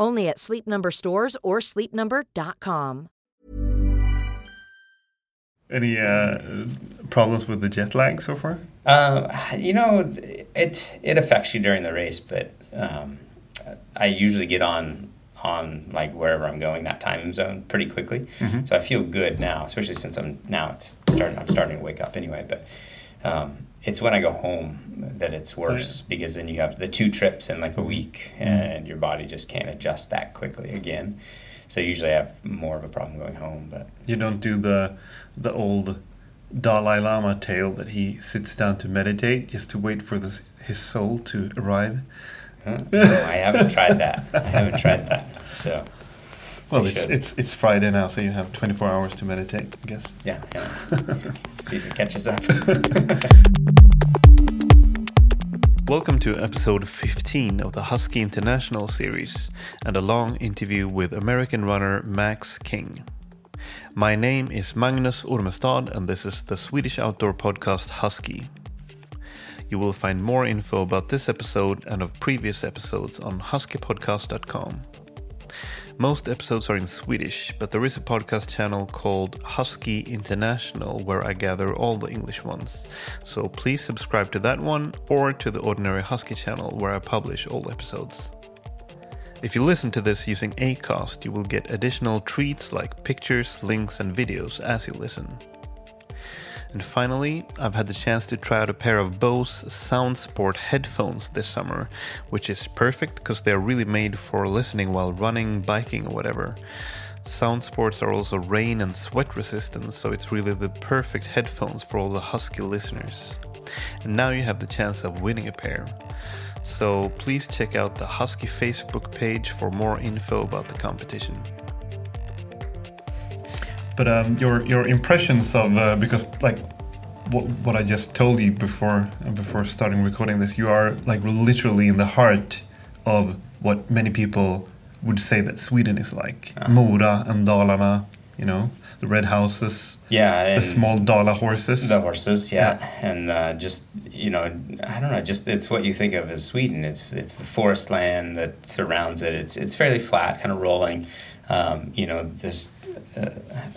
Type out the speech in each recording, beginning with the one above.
Only at Sleep Number stores or sleepnumber.com. Any uh, problems with the jet lag so far? Uh, you know, it it affects you during the race, but um, I usually get on on like wherever I'm going that time zone pretty quickly. So I feel good now, especially since I'm now it's starting. I'm starting to wake up anyway, but. Um, it's when I go home that it's worse because then you have the two trips in like a week mm-hmm. and your body just can't adjust that quickly again. So usually I have more of a problem going home, but You don't do the the old Dalai Lama tale that he sits down to meditate just to wait for this, his soul to arrive. Huh? No, I haven't tried that. I haven't tried that. So, Well, it's, should. it's it's Friday now, so you have 24 hours to meditate, I guess. yeah, yeah. See if it catches up. Welcome to episode 15 of the Husky International series and a long interview with American runner Max King. My name is Magnus Ormestad, and this is the Swedish outdoor podcast Husky. You will find more info about this episode and of previous episodes on huskypodcast.com. Most episodes are in Swedish, but there is a podcast channel called Husky International where I gather all the English ones. So please subscribe to that one or to the Ordinary Husky channel where I publish all episodes. If you listen to this using Acast, you will get additional treats like pictures, links, and videos as you listen. And finally, I've had the chance to try out a pair of Bose SoundSport headphones this summer, which is perfect because they're really made for listening while running, biking, or whatever. SoundSports are also rain and sweat resistant, so it's really the perfect headphones for all the Husky listeners. And now you have the chance of winning a pair. So please check out the Husky Facebook page for more info about the competition. But um, your your impressions of uh, because like what what I just told you before before starting recording this, you are like literally in the heart of what many people would say that Sweden is like. Mora and Dalarna, you know, the red houses, yeah, the small Dala horses. the horses, yeah, and uh, just you know, I don't know, just it's what you think of as Sweden. It's it's the forest land that surrounds it. It's it's fairly flat, kind of rolling. Um, you know, this uh,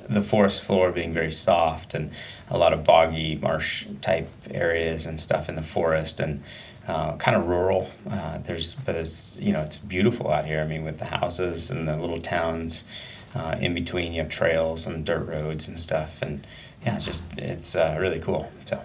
the forest floor being very soft and a lot of boggy marsh type areas and stuff in the forest and uh, kind of rural. Uh, there's but it's you know it's beautiful out here. I mean, with the houses and the little towns uh, in between, you have trails and dirt roads and stuff, and yeah, it's just it's uh, really cool. So.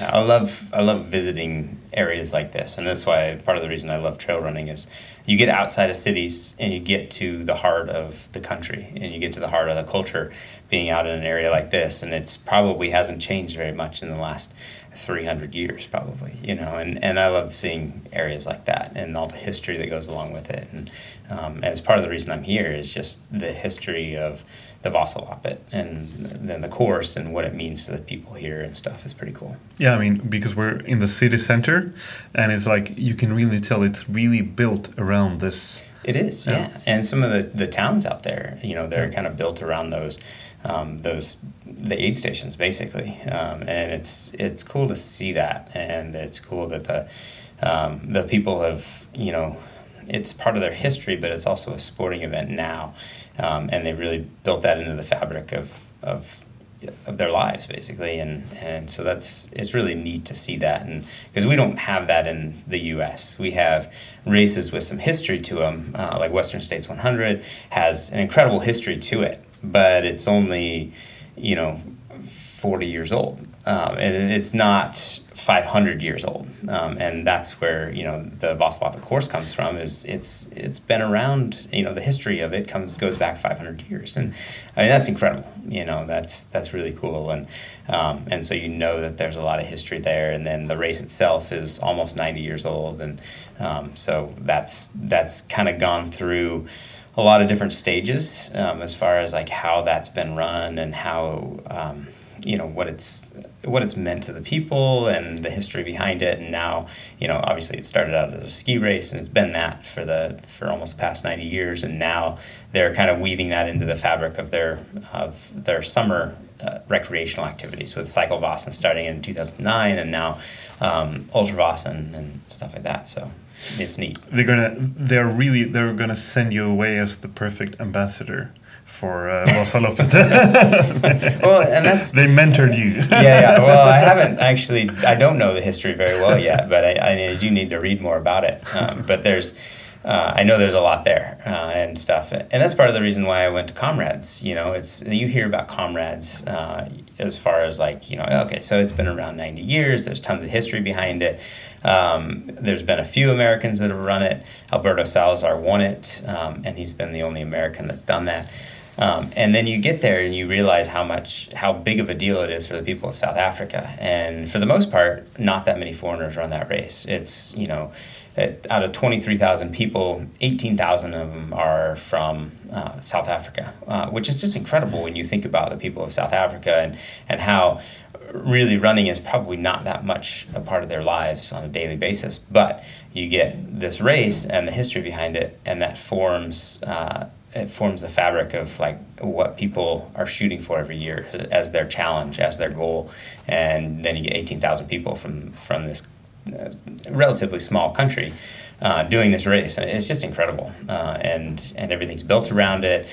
I love I love visiting areas like this, and that's why part of the reason I love trail running is you get outside of cities and you get to the heart of the country and you get to the heart of the culture being out in an area like this, and it's probably hasn't changed very much in the last 300 years probably you know and, and i love seeing areas like that and all the history that goes along with it and um, and it's part of the reason i'm here is just the history of the Vasaloppet and then the course and what it means to the people here and stuff is pretty cool Yeah, I mean, because we're in the city center, and it's like you can really tell it's really built around this. It is, Yeah. yeah. And some of the, the towns out there, you know, they're kind of built around those um, those the aid stations basically, um, and it's it's cool to see that, and it's cool that the um, the people have you know it's part of their history, but it's also a sporting event now, um, and they really built that into the fabric of of of their lives basically. And and so that's it's really neat to see that. And because we don't have that in the US we have races with some history to them uh, like Western States 100 has an incredible history to it but it's only you know 40 years old. Um, and it's not 500 years old, um, and that's where you know the Vasaloppet course comes from. Is it's it's been around. You know the history of it comes goes back 500 years, and I mean that's incredible. You know that's that's really cool, and um, and so you know that there's a lot of history there, and then the race itself is almost 90 years old, and um, so that's that's kind of gone through a lot of different stages um, as far as like how that's been run and how um, you know what it's what it's meant to the people and the history behind it. And now you know obviously it started out as a ski race and it's been that for the for almost the past 90 years. And now they're kind of weaving that into the fabric of their of their summer uh, recreational activities with Cykelvasan starting in 2009 and now um, Ultravasan and stuff like that. So it's neat. They're gonna they're really they're gonna send you away as the perfect ambassador for uh, Vasaloppet. well, and that's they mentored you. yeah, yeah. Well, I haven't actually. I don't know the history very well yet, but I, I do need to read more about it. Um, but there's. Uh, I know there's a lot there uh, and stuff, and that's part of the reason why I went to Comrades. You know, it's you hear about Comrades uh, as far as like you know, okay, so it's been around 90 years. There's tons of history behind it. Um, there's been a few Americans that have run it. Alberto Salazar won it, um, and he's been the only American that's done that. Um, and then you get there and you realize how much, how big of a deal it is for the people of South Africa. And for the most part, not that many foreigners run that race. It's, you know, out of 23,000 people, 18,000 of them are from uh, South Africa, uh, which is just incredible when you think about the people of South Africa and, and how really running is probably not that much a part of their lives on a daily basis. But you get this race and the history behind it, and that forms uh, it forms the fabric of like what people are shooting for every year as their challenge, as their goal, and then you get eighteen thousand people from from this uh, relatively small country uh, doing this race, it's just incredible, uh, and and everything's built around it.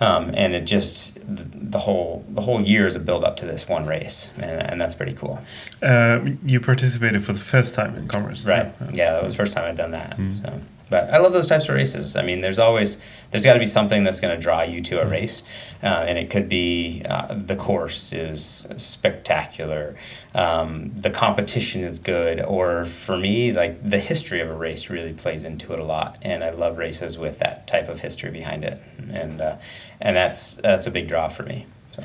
Um, and it just the whole the whole year is a build up to this one race, and, and that's pretty cool. Uh, you participated for the first time in Comrades, right? Yeah, yeah that was the first time I'd done that. Mm. So. But I love those types of races. I mean, there's always there's got to be something that's going to draw you to a race, uh, and it could be uh, the course is spectacular, um, the competition is good, or for me, like the history of a race really plays into it a lot, and I love races with that type of history behind it, and uh, and that's that's a big draw for me. So.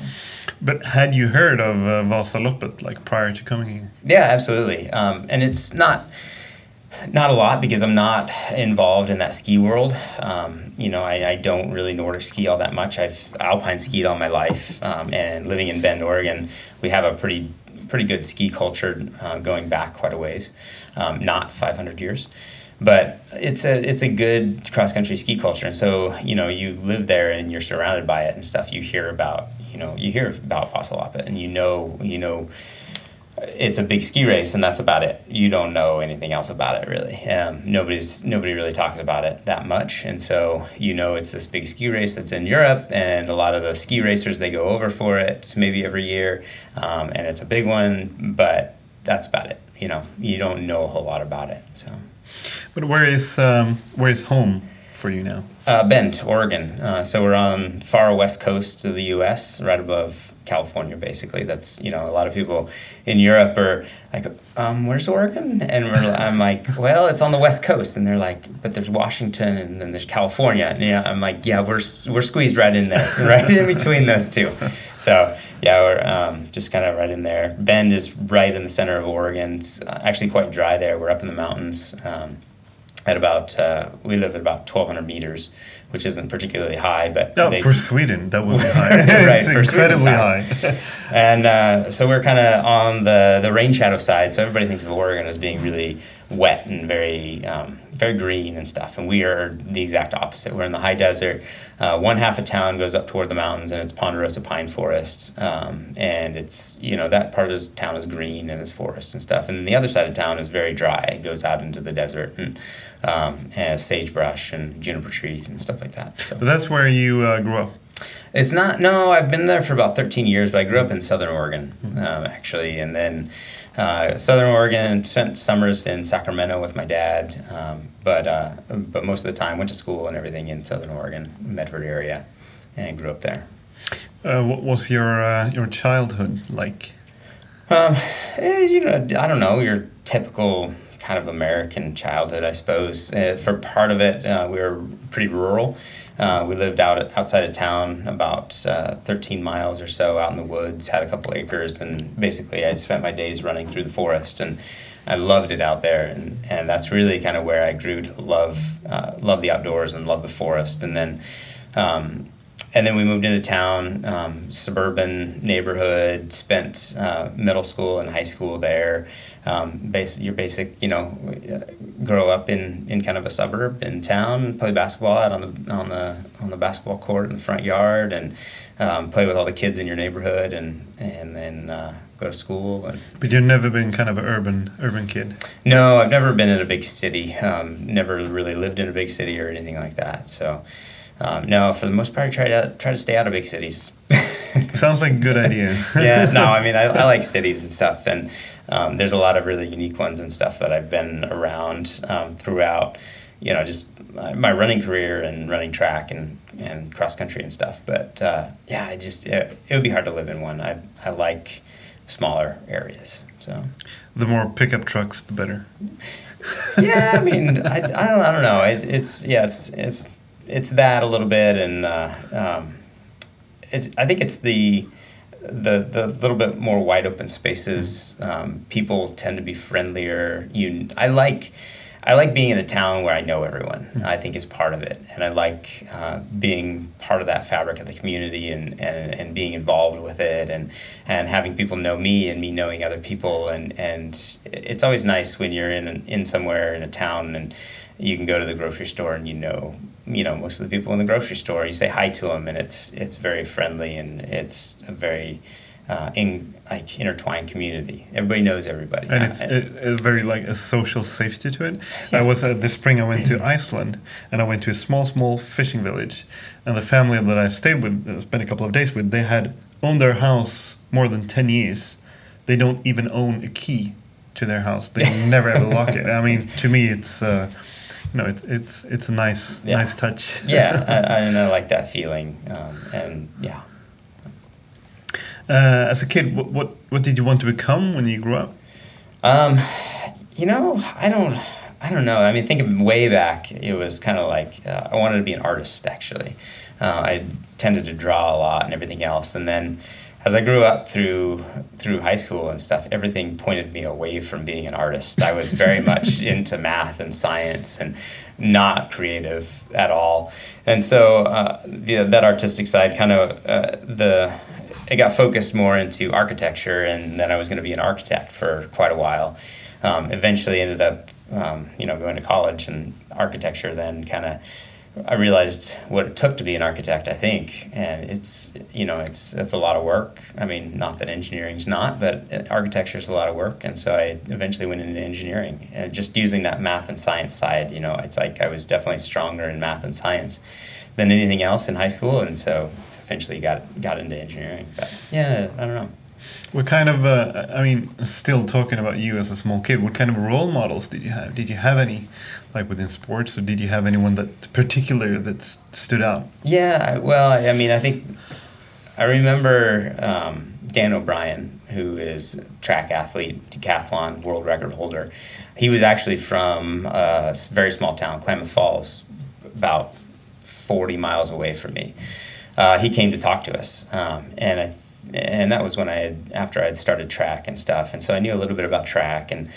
But had you heard of uh, Vasaloppet like prior to coming here? Yeah, absolutely. Um, and it's not not a lot because I'm not involved in that ski world. Um, you know, I, I, don't really Nordic ski all that much. I've alpine skied all my life, um, and living in Bend, Oregon, we have a pretty pretty good ski culture uh, going back quite a ways, um, not 500 years. But it's a it's a good cross country ski culture, and so you know you live there and you're surrounded by it and stuff. You hear about you know you hear about Vasaloppet and you know you know it's a big ski race and that's about it. You don't know anything else about it really. Um, nobody's nobody really talks about it that much. And so you know it's this big ski race that's in europe and a lot of the ski racers they go over for it maybe every year um, and it's a big one but that's about it. You know you don't know a whole lot about it so. But where is um, where is home for you now? Uh, bend oregon. Uh, so we're on far west coast of the us right above California, basically. That's you know a lot of people in Europe are like, um, "Where's Oregon?" And I'm like, "Well, it's on the West Coast." And they're like, "But there's Washington and then there's California." And you know, I'm like, "Yeah, we're we're squeezed right in there, right in between those two. So yeah, we're um, just kind of right in there. Bend is right in the center of Oregon. It's actually quite dry there. We're up in the mountains. Um, at about uh, we live at about 1,200 meters which isn't particularly high, but no, they, for Sweden that would be high. right, it's incredibly high. high. and uh, so we're kind of on the the rain shadow side. So everybody thinks of Oregon as being really wet and very um, very green and stuff, and we are the exact opposite. We're in the high desert. Uh, one half of town goes up toward the mountains, and it's ponderosa pine forest, um, and it's you know that part of the town is green and it's forest and stuff, and the other side of town is very dry. It goes out into the desert and um, has sagebrush and juniper trees and stuff like that. So. But that's where you uh, grew up. It's not. No, I've been there for about 13 years, but I grew up in Southern Oregon, um, actually, and then uh, Southern Oregon. Spent summers in Sacramento with my dad, um, but uh, but most of the time went to school and everything in Southern Oregon, Medford area, and grew up there. Uh, what was your uh, your childhood like? Um, eh, you know, I don't know your typical kind of American childhood, I suppose. Uh, for part of it, uh, we were pretty rural. Uh, we lived out outside of town, about uh, 13 miles or so out in the woods. Had a couple acres, and basically, I spent my days running through the forest, and I loved it out there. And, and that's really kind of where I grew to love uh, love the outdoors and love the forest. And then. Um, and then we moved into town, um, suburban neighborhood. Spent uh, middle school and high school there. Um, basic, your basic, you know, grow up in, in kind of a suburb in town, play basketball out on the on the on the basketball court in the front yard, and um, play with all the kids in your neighborhood, and and then uh, go to school. And But you've never been kind of an urban urban kid. no, I've never been in a big city. Um, never really lived in a big city or anything like that. So. Um, no, for the most part, try to try to stay out of big cities. Sounds like a good idea. yeah, no, I mean, I, I like cities and stuff, and um, there's a lot of really unique ones and stuff that I've been around um, throughout, you know, just my running career and running track and, and cross country and stuff. But uh, yeah, I just, it, it would be hard to live in one. I, I like smaller areas, so. the more pickup trucks, the better. yeah, I mean, I, I don't, I don't know. It, it's yeah, it's it's it's that a little bit, and uh, um, it's I think it's the the the little bit more wide open spaces. Um, people tend to be friendlier. You, I like. I like being in a town where I know everyone. I think is part of it, and I like uh, being part of that fabric of the community and, and, and being involved with it, and and having people know me and me knowing other people, and and it's always nice when you're in in somewhere in a town and you can go to the grocery store and you know you know most of the people in the grocery store. You say hi to them, and it's it's very friendly and it's a very uh, in like intertwined community. Everybody knows everybody, and it's it, it's very like a social safety to it. I was uh, this spring. I went to Iceland, and I went to a small, small fishing village, and the family that I stayed with, uh, spent a couple of days with, they had owned their house more than ten years. They don't even own a key to their house. They never ever lock it. I mean, to me, it's. Uh, know, it's it's it's a nice Yeah. nice touch. yeah, I, I, and I like that feeling, um, and yeah. Uh, as a kid, what, what what did you want to become when you grew up? Um, you know, I don't, I don't know. I mean, thinking way back, it was kind of like uh, I wanted to be an artist. Actually, uh, I tended to draw a lot and everything else, and then as I grew up through through high school and stuff, everything pointed me away from being an artist. I was very much into math and science and not creative at all, and so uh, the, that artistic side kind of uh, the it got focused more into architecture, and then I was going to be an architect for quite a while. Um, eventually, ended up, um, you know, going to college and architecture. Then kind of, I realized what it took to be an architect. I think, and it's, you know, it's it's a lot of work. I mean, not that engineering's not, but architecture is a lot of work. And so I eventually went into engineering, and just using that math and science side. You know, it's like I was definitely stronger in math and science than anything else in high school, and so eventually got got into engineering. But yeah, I don't know. What kind of, uh, I mean, still talking about you as a small kid, what kind of role models did you have? Did you have any, like within sports, or did you have anyone that particular that stood out? Yeah, well, I mean, I think I remember um, Dan O'Brien, who is track athlete, decathlon world record holder. He was actually from a very small town, Klamath Falls, about 40 miles away from me. Uh, he came to talk to us, um, and I, and that was when I had after I'd started track and stuff, and so I knew a little bit about track, and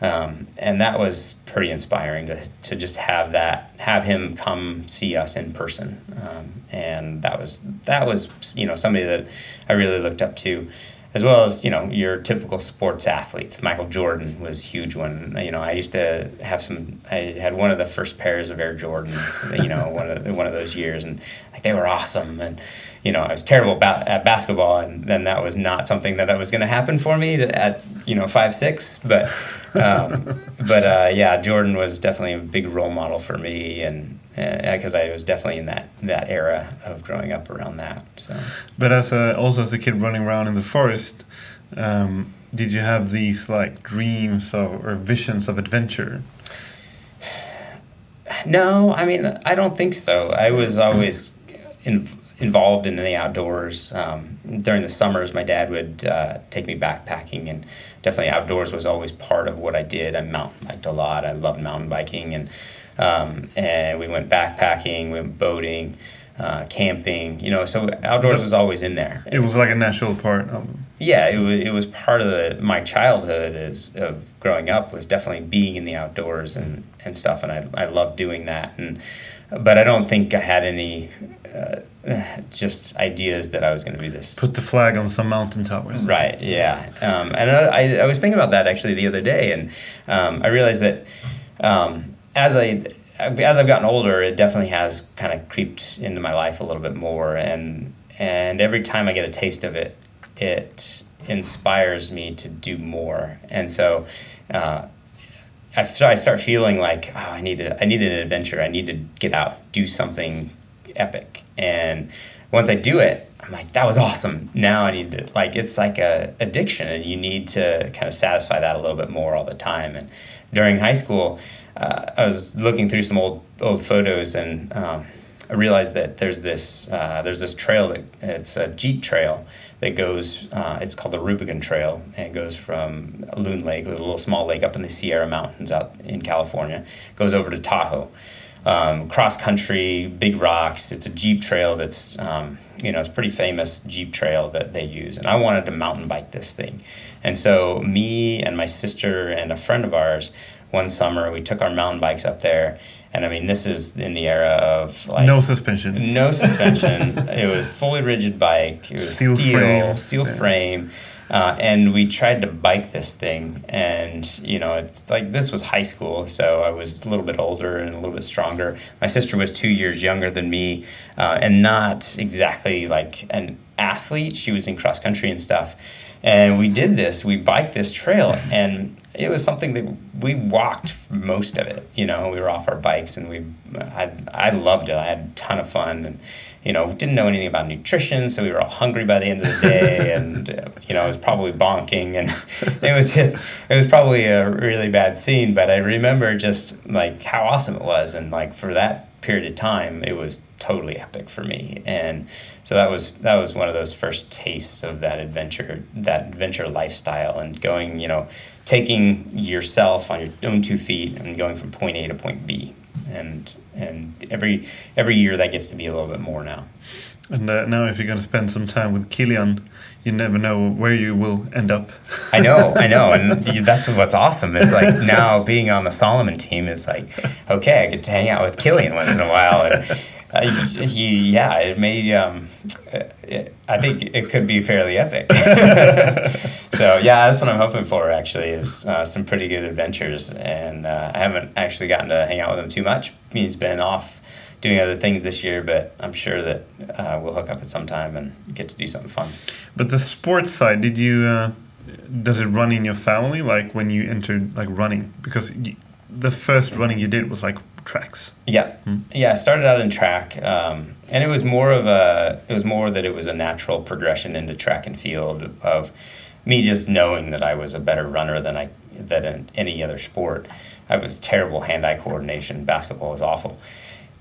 um, and that was pretty inspiring to, to just have that have him come see us in person, um, and that was that was you know somebody that I really looked up to as well as you know your typical sports athletes. Michael Jordan was huge one. You know, I used to have some. I had one of the first pairs of Air Jordans. You know, one of one of those years, and like they were awesome. And you know, I was terrible ba- at basketball, and then that was not something that was going to happen for me to, at you know five six. But um, but uh, yeah, Jordan was definitely a big role model for me, and because I was definitely in that that era of growing up around that. So. But as a, also as a kid running around in the forest, um, did you have these like dreams of, or visions of adventure? No, I mean I don't think so. I was always in, involved in the outdoors. Um, during the summers, my dad would uh, take me backpacking, and definitely outdoors was always part of what I did. I mountain biked a lot. I loved mountain biking, and um, and we went backpacking, we went boating, uh, camping. You know, so outdoors was always in there. It was like a natural part of. Yeah, it was, it was part of the, my childhood as of growing up was definitely being in the outdoors and, and stuff, and I I loved doing that and but I don't think I had any uh, just ideas that I was going to be this. Put the flag on some mountain towers. Right. Yeah. Um, and I, I was thinking about that actually the other day, and um, I realized that um, as I as I've gotten older, it definitely has kind of creeped into my life a little bit more, and and every time I get a taste of it, it inspires me to do more, and so. Uh, I, I start feeling like oh, I need to, I need an adventure. I need to get out, do something epic. And once I do it, I'm like, that was awesome. Now I need to like it's like a addiction, and you need to kind of satisfy that a little bit more all the time. And during high school, uh, I was looking through some old old photos, and um, I realized that there's this uh, there's this trail that it's a jeep trail that goes. Uh, it's called the Rubicon Trail, and it goes from Loon Lake, a little small lake up in the Sierra Mountains out in California, goes over to Tahoe. Um, cross country, big rocks. It's a jeep trail that's um, you know it's pretty famous jeep trail that they use, and I wanted to mountain bike this thing, and so me and my sister and a friend of ours one summer we took our mountain bikes up there and I mean, this is in the era of like no suspension. No suspension. it was fully rigid bike. It was steel, steel frame. Steel yeah. frame. Uh, and we tried to bike this thing, and you know, it's like this was high school, so I was a little bit older and a little bit stronger. My sister was two years younger than me, uh, and not exactly like an athlete. She was in cross country and stuff, and we did this. We biked this trail, and it was something that we walked most of it. You know, we were off our bikes and we, I, I loved it. I had a ton of fun and, you know, didn't know anything about nutrition, so we were all hungry by the end of the day, and uh, you know, it was probably bonking, and it was just, it was probably a really bad scene. But I remember just like how awesome it was, and like for that period of time, it was totally epic for me, and so that was that was one of those first tastes of that adventure, that adventure lifestyle, and going, you know, taking yourself on your own two feet and going from point A to point B, and and every every year that gets to be a little bit more now. And uh, now, if you're going to spend some time with Kilian, you never know where you will end up. I know, I know, and that's what's awesome. Is like now being on the Salomon team is like, okay, I get to hang out with Kilian once in a while, and uh, he, yeah, it may. Um, it, I think it could be fairly epic. so yeah, that's what I'm hoping for. Actually, is uh, some pretty good adventures, and uh, I haven't actually gotten to hang out with him too much. He's been off doing other things this year, but I'm sure that uh, we'll hook up at some time and get to do something fun. But the sports side, did you? Uh, does it run in your family? Like when you entered like running, because you, the first running you did was like tracks. Yeah, hmm. yeah. I started out in track, um, and it was more of a. It was more that it was a natural progression into track and field of me just knowing that I was a better runner than I than in any other sport. I was terrible hand-eye coordination. Basketball was awful.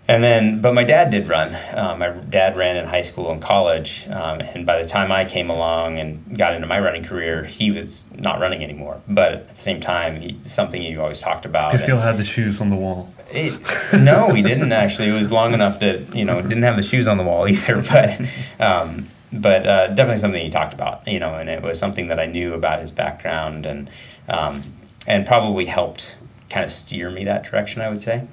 And then, but my dad did run. Um, my dad ran in high school and college. Um, and by the time I came along and got into my running career, he was not running anymore. But at the same time, he, something he always talked about. He still had the shoes on the wall. It, no, he didn't actually. It was long enough that you know didn't have the shoes on the wall either. But um, but uh, definitely something he talked about. You know, and it was something that I knew about his background and um, and probably helped kind of steer me that direction. I would say.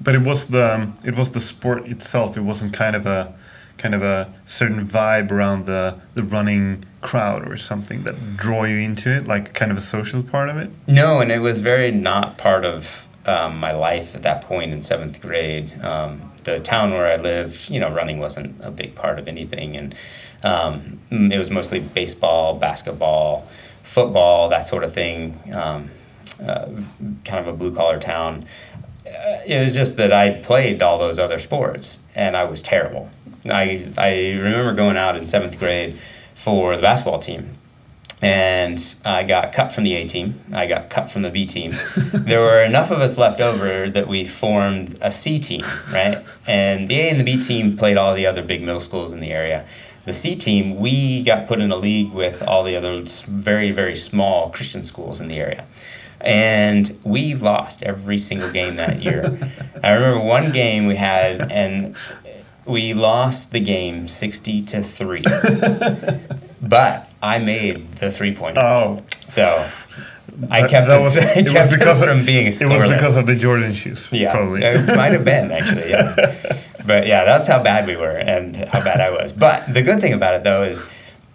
But it was the it was the sport itself. It wasn't kind of a kind of a certain vibe around the the running crowd or something that draw you into it, like kind of a social part of it. No, and it was very not part of um, my life at that point in seventh grade. Um, the town where I live, you know, running wasn't a big part of anything, and um, it was mostly baseball, basketball, football, that sort of thing. Um, uh, kind of a blue collar town. Uh, it was just that I played all those other sports and I was terrible. I I remember going out in seventh grade for the basketball team and I got cut from the A team. I got cut from the B team. there were enough of us left over that we formed a C team, right? And the A and the B team played all the other big middle schools in the area. The C team, we got put in a league with all the other very, very small Christian schools in the area. And we lost every single game that year. I remember one game we had, and we lost the game 60 to 3. but I made the three pointer. Oh. So I kept, that us, was- I it was kept because us of- from being It was because of the Jordan shoes. yeah, probably. it might have been actually. Yeah, but yeah, that's how bad we were and how bad I was. But the good thing about it though is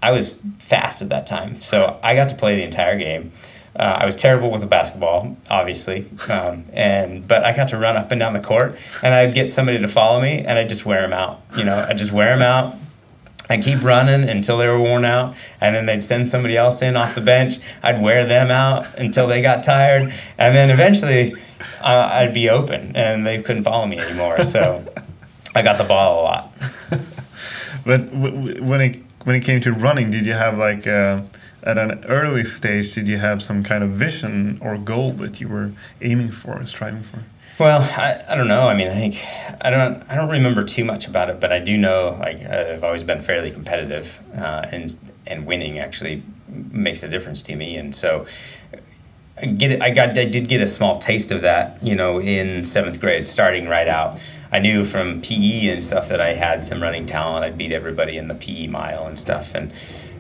I was fast at that time, so I got to play the entire game. Uh, I was terrible with the basketball, obviously, um, and but I got to run up and down the court, and I'd get somebody to follow me, and I'd just wear them out. You know, I'd just wear them out, I'd keep running until they were worn out, and then they'd send somebody else in off the bench. I'd wear them out until they got tired, and then eventually uh, I'd be open, and they couldn't follow me anymore. So I got the ball a lot. But w- w- when it when it came to running, did you have like uh, at an early stage? Did you have some kind of vision or goal that you were aiming for, or striving for? Well, I, I don't know. I mean, I think I don't I don't remember too much about it, but I do know like I've always been fairly competitive, uh, and and winning actually makes a difference to me, and so. I get it. I got. I did get a small taste of that, you know, in seventh grade, starting right out. I knew from PE and stuff that I had some running talent. I'd beat everybody in the PE mile and stuff. And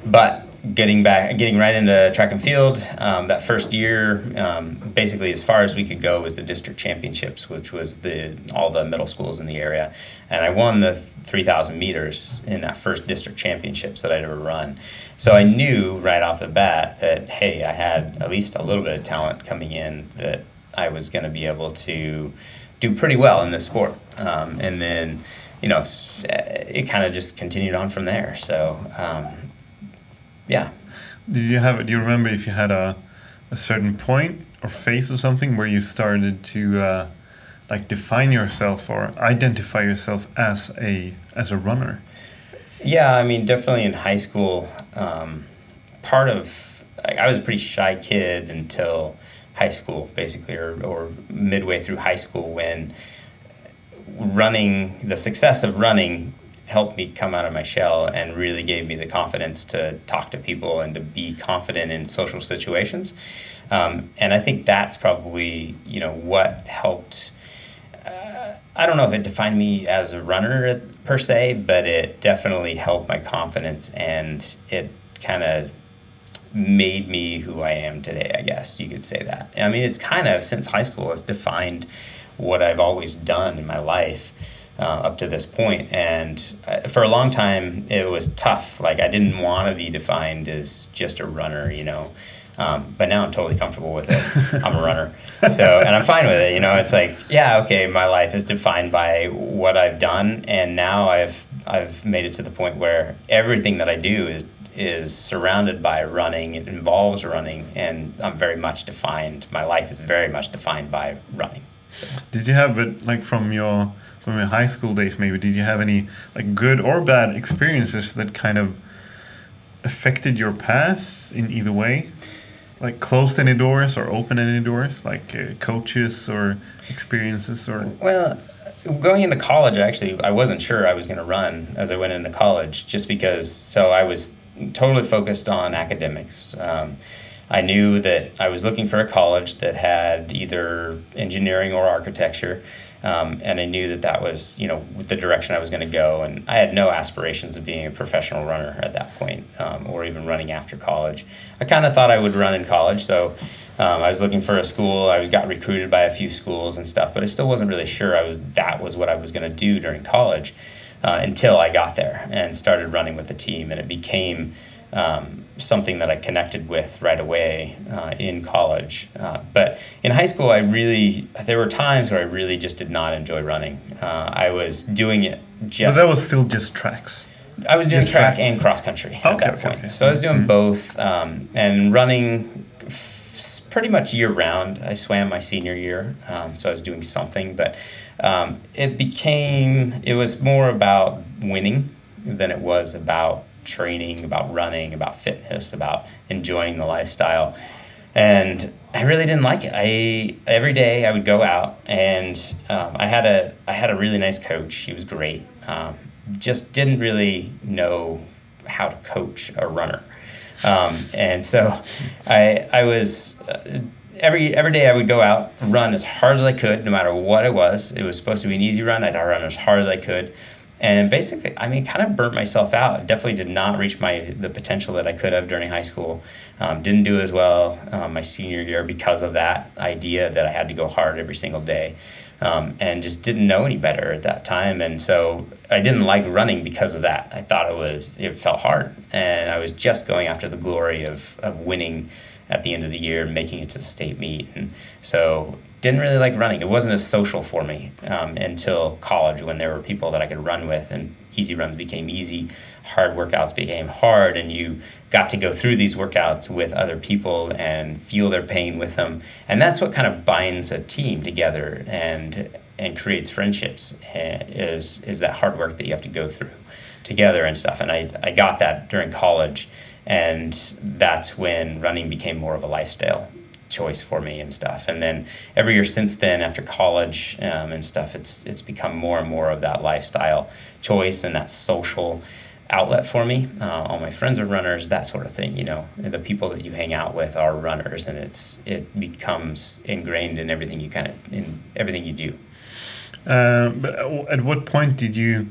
but getting back, getting right into track and field, um, that first year, um, basically as far as we could go was the district championships, which was the all the middle schools in the area, and I won the 3,000 meters in that first district championships that I'd ever run. So I knew right off the bat that hey, I had at least a little bit of talent coming in that I was going to be able to do pretty well in this sport. Um, and then, you know, it kind of just continued on from there. So, um, yeah. Did you have? Do you remember if you had a a certain point or phase or something where you started to uh, like define yourself or identify yourself as a as a runner? Yeah, I mean, definitely in high school, um, part of I, I was a pretty shy kid until high school, basically, or, or midway through high school when running, the success of running helped me come out of my shell and really gave me the confidence to talk to people and to be confident in social situations. Um, and I think that's probably, you know, what helped. Uh, I don't know if it defined me as a runner per se, but it definitely helped my confidence and it kind of made me who I am today, I guess you could say that. I mean, it's kind of since high school, it's defined what I've always done in my life uh, up to this point. And uh, for a long time, it was tough. Like, I didn't want to be defined as just a runner, you know. Um, but now I'm totally comfortable with it. I'm a runner, so and I'm fine with it. You know, it's like, yeah, okay, my life is defined by what I've done, and now I've I've made it to the point where everything that I do is is surrounded by running. It involves running, and I'm very much defined. My life is very much defined by running. Did you have it like from your from your high school days maybe? Did you have any like good or bad experiences that kind of affected your path in either way? Like closed any doors or opened any doors, like uh, coaches or experiences or Well, going into college, actually, I wasn't sure I was going to run as I went into college, just because. So I was totally focused on academics. Um, I knew that I was looking for a college that had either engineering or architecture, um, and I knew that that was, you know, the direction I was going to go. And I had no aspirations of being a professional runner at that point, um, or even running after college. I kind of thought I would run in college, so um, I was looking for a school. I was got recruited by a few schools and stuff, but I still wasn't really sure I was that was what I was going to do during college uh, until I got there and started running with the team, and it became um, something that I connected with right away uh, in college. Uh, but in high school, I really there were times where I really just did not enjoy running. Uh, I was doing it just. But that was still just tracks. I was doing Just track track. and cross country at that okay, point. okay. So I was doing Mhm. both um, and running f- pretty much year round. I swam my senior year, um, so I was doing something, but um, it became it was more about winning than it was about training, about running, about fitness, about enjoying the lifestyle. And I really didn't like it. I every day I would go out, and um, I had a I had a really nice coach. He was great. Um, just didn't really know how to coach a runner, um, and so I I was. Uh, Every every day I would go out, run as hard as I could, no matter what it was. It was supposed to be an easy run. I'd run as hard as I could, and basically, I mean, kind of burnt myself out. Definitely did not reach my the potential that I could have during high school. Um, didn't do as well um, my senior year because of that idea that I had to go hard every single day, um, and just didn't know any better at that time. And so I didn't like running because of that. I thought it was it felt hard, and I was just going after the glory of of winning at the end of the year, making it to state meet, and so didn't really like running. It wasn't as social for me um, until college when there were people that I could run with, and easy runs became easy, hard workouts became hard, and you got to go through these workouts with other people and feel their pain with them, and that's what kind of binds a team together and and creates friendships. eh, Is is that hard work that you have to go through together and stuff, and I I got that during college, and that's when running became more of a lifestyle choice for me and stuff. And then every year since then, after college um, and stuff, it's it's become more and more of that lifestyle choice and that social outlet for me. Uh, all my friends are runners, that sort of thing. You know, the people that you hang out with are runners, and it's it becomes ingrained in everything you kind of in everything you do. Uh, but at what point did you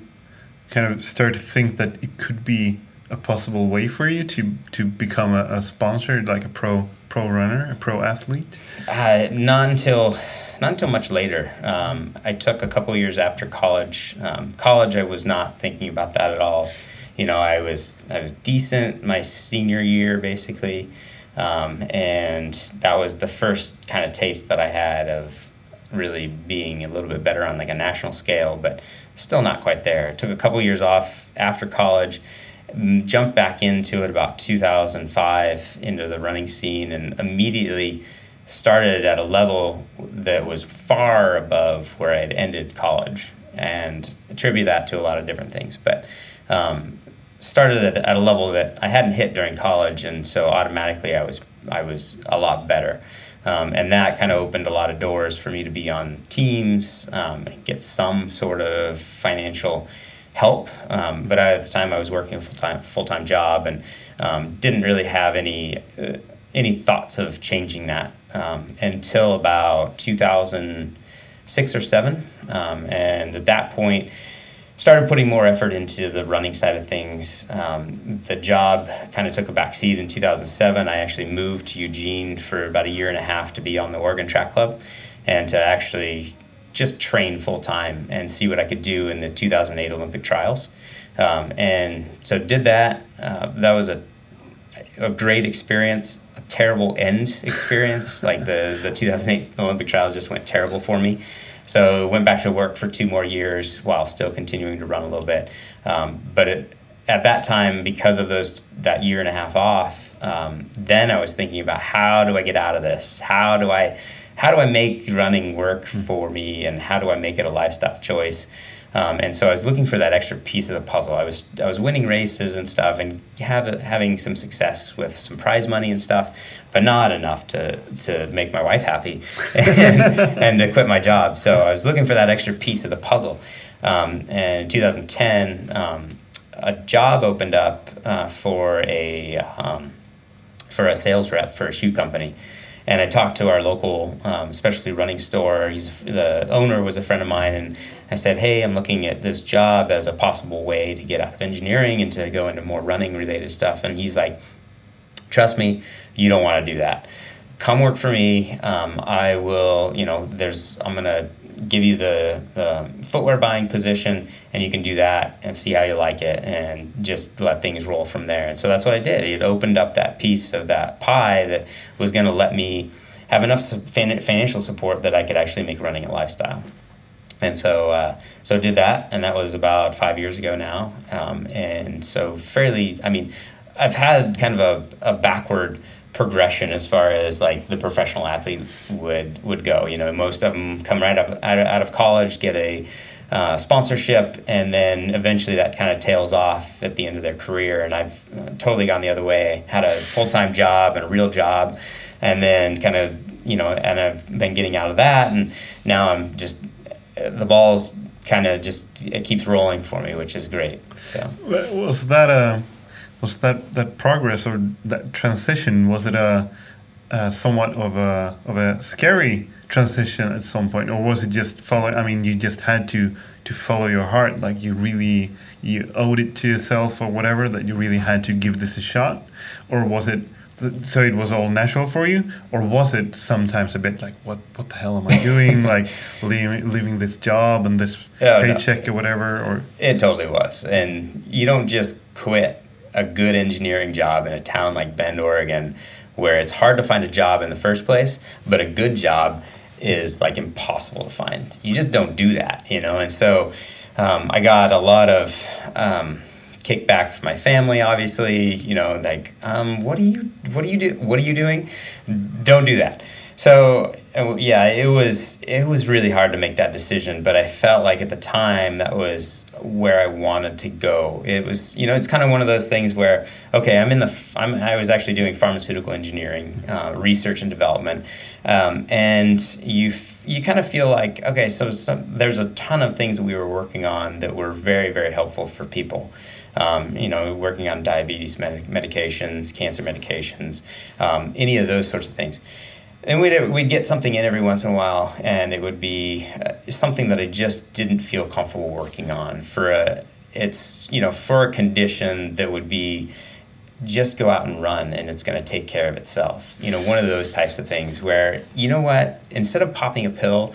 kind of start to think that it could be a possible way for you to to become a, a sponsor, like a pro pro runner, a pro athlete? Uh, not until not until much later. Um, I took a couple years after college. Um, college, I was not thinking about that at all. You know, I was I was decent my senior year basically, um, and that was the first kind of taste that I had of really being a little bit better on like a national scale, but still not quite there. Took a couple years off after college, jumped back into it about 2005 into the running scene, and immediately started at a level that was far above where I had ended college, and attribute that to a lot of different things, but. Um, started at, at a level that I hadn't hit during college, and so automatically I was I was a lot better. Um, and that kind of opened a lot of doors for me to be on teams, um, get some sort of financial help. Um, but at the time, I was working a full time full time job and um, didn't really have any uh, any thoughts of changing that um, until about 2006 or seven. Um, and at that point, started putting more effort into the running side of things. Um, the job kind of took a back seat in 2007. I actually moved to Eugene for about a year and a half to be on the Oregon Track Club and to actually just train full time and see what I could do in the 2008 Olympic trials. Um, and so did that. Uh, that was a, a great experience, a terrible end experience. like the, the 2008 Olympic trials just went terrible for me. So went back to work for two more years while still continuing to run a little bit. Um, but it, at that time, because of those that year and a half off, um, then I was thinking about how do I get out of this? How do I how do I make running work for me, and how do I make it a lifestyle choice? Um, and so I was looking for that extra piece of the puzzle. I was I was winning races and stuff, and have, having some success with some prize money and stuff, but not enough to to make my wife happy and, and to quit my job. So I was looking for that extra piece of the puzzle. Um, and in 2010, um, a job opened up uh, for a um, for a sales rep for a shoe company. And I talked to our local um, specialty running store. He's the owner was a friend of mine, and I said, "Hey, I'm looking at this job as a possible way to get out of engineering and to go into more running related stuff." And he's like, "Trust me, you don't want to do that. Come work for me. Um, I will. You know, there's I'm gonna give you the, the footwear buying position, and you can do that and see how you like it, and just let things roll from there. And so that's what I did. It opened up that piece of that pie that was going to let me have enough financial support that I could actually make running a lifestyle. And so, uh, so did that, and that was about five years ago now. Um, and so, fairly, I mean, I've had kind of a, a backward progression as far as like the professional athlete would would go. You know, most of them come right up out of, out of college, get a uh, sponsorship, and then eventually that kind of tails off at the end of their career. And I've uh, totally gone the other way. Had a full time job and a real job, and then kind of you know, and I've been getting out of that, and now I'm just the ball's kind of just it keeps rolling for me, which is great. So was that a was that that progress or that transition was it a, a, somewhat of a of a scary transition at some point? Or was it just follow i mean you just had to to follow your heart like you really you owed it to yourself or whatever that you really had to give this a shot? Or was it so it was all natural for you? Or was it sometimes a bit like what what the hell am i doing? Like leaving leaving this job and this paycheck no. or whatever or? It totally was. And you don't just quit a good engineering job in a town like Bend, Oregon, where it's hard to find a job in the first place, but a good job is like impossible to find. You just don't do that, you know? And so um, I got a lot of um, kickback from my family, obviously, you know, like, um, what do you, what do you do? What are you doing? Don't do that. So uh, yeah, it was it was really hard to make that decision, but I felt like at the time that was where I wanted to go. It was you know it's kind of one of those things where okay, I'm in the I'm, I was actually doing pharmaceutical engineering, uh, research and development, um, and you you kind of feel like okay, so some, there's a ton of things that we were working on that were very very helpful for people. Um, you know, working on diabetes med- medications, cancer medications, um, any of those sorts of things and we'd, we'd get something in every once in a while and it would be uh, something that i just didn't feel comfortable working on for a it's you know for a condition that would be just go out and run and it's going to take care of itself. You know, one of those types of things where, you know what, instead of popping a pill,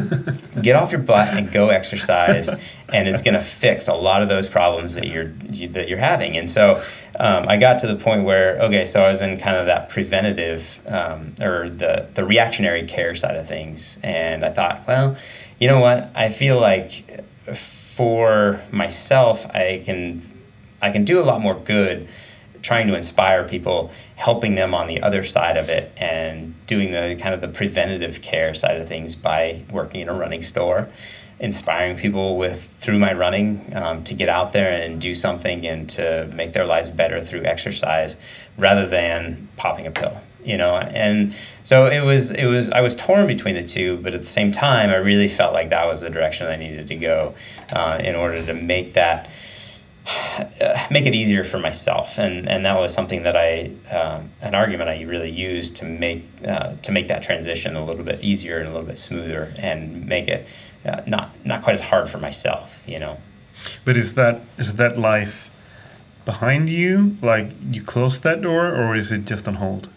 get off your butt and go exercise and it's going to fix a lot of those problems that you're that you're having. And so um, I got to the point where okay, so I was in kind of that preventative um, or the the reactionary care side of things and I thought, well, you know what? I feel like for myself I can I can do a lot more good trying to inspire people, helping them on the other side of it, and doing the kind of the preventative care side of things by working in a running store, inspiring people with through my running um, to get out there and do something and to make their lives better through exercise, rather than popping a pill. You know, and so it was. It was. I was torn between the two, but at the same time, I really felt like that was the direction I needed to go uh, in order to make that make it easier for myself, and and that was something that I um, an argument I really used to make uh, to make that transition a little bit easier and a little bit smoother, and make it uh, not not quite as hard for myself, you know. But is that is that life behind you? Like you closed that door, or is it just on hold?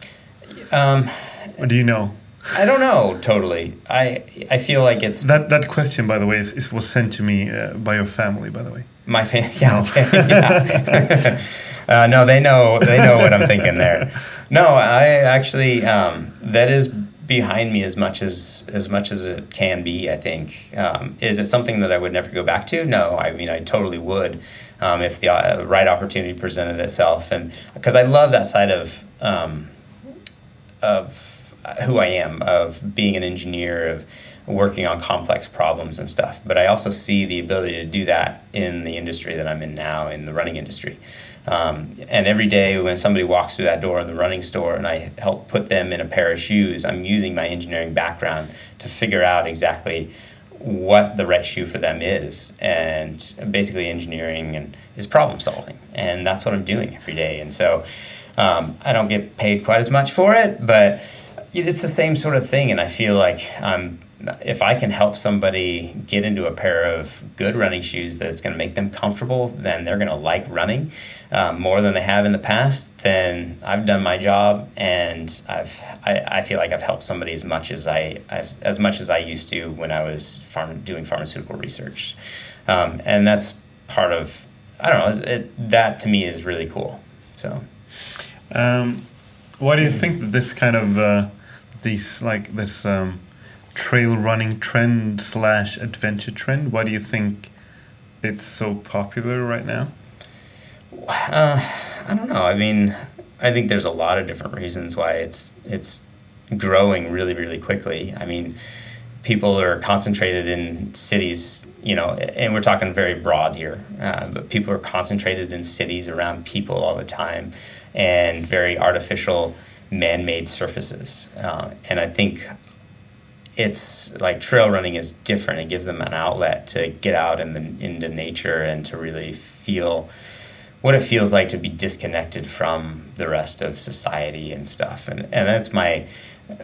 Um, or do you know? I don't know totally. I I feel like it's that that question, by the way, is, is was sent to me uh, by your family, by the way. My family, yeah, okay, yeah. uh, no, they know they know what I'm thinking there. No, I actually um, that is behind me as much as as much as it can be. I think um, is it something that I would never go back to? No, I mean I totally would um, if the uh, right opportunity presented itself, and because I love that side of um, of who I am, of being an engineer, of working on complex problems and stuff. But I also see the ability to do that in the industry that I'm in now, in the running industry. Um, and every day when somebody walks through that door in the running store and I help put them in a pair of shoes, I'm using my engineering background to figure out exactly what the right shoe for them is. And basically engineering and is problem solving. And that's what i'm doing every day. And so um, i don't get paid quite as much for it but it's the same sort of thing, and I feel like um, if I can help somebody get into a pair of good running shoes that's going to make them comfortable, then they're going to like running um, more than they have in the past. Then I've done my job, and I've I, I feel like I've helped somebody as much as I I've, as much as I used to when I was farm, doing pharmaceutical research, um, and that's part of I don't know it, that to me is really cool. So, um, why do you think this kind of uh, these like this um, trail running trend slash adventure trend? Why do you think it's so popular right now? Uh, I don't know. I mean, I think there's a lot of different reasons why it's it's growing really really quickly. I mean, people are concentrated in cities, you know, and we're talking very broad here, uh, but people are concentrated in cities around people all the time, and very artificial man-made surfaces. Uh, and I think it's like trail running is different. It gives them an outlet to get out in the, into nature and to really feel what it feels like to be disconnected from the rest of society and stuff. And and that's my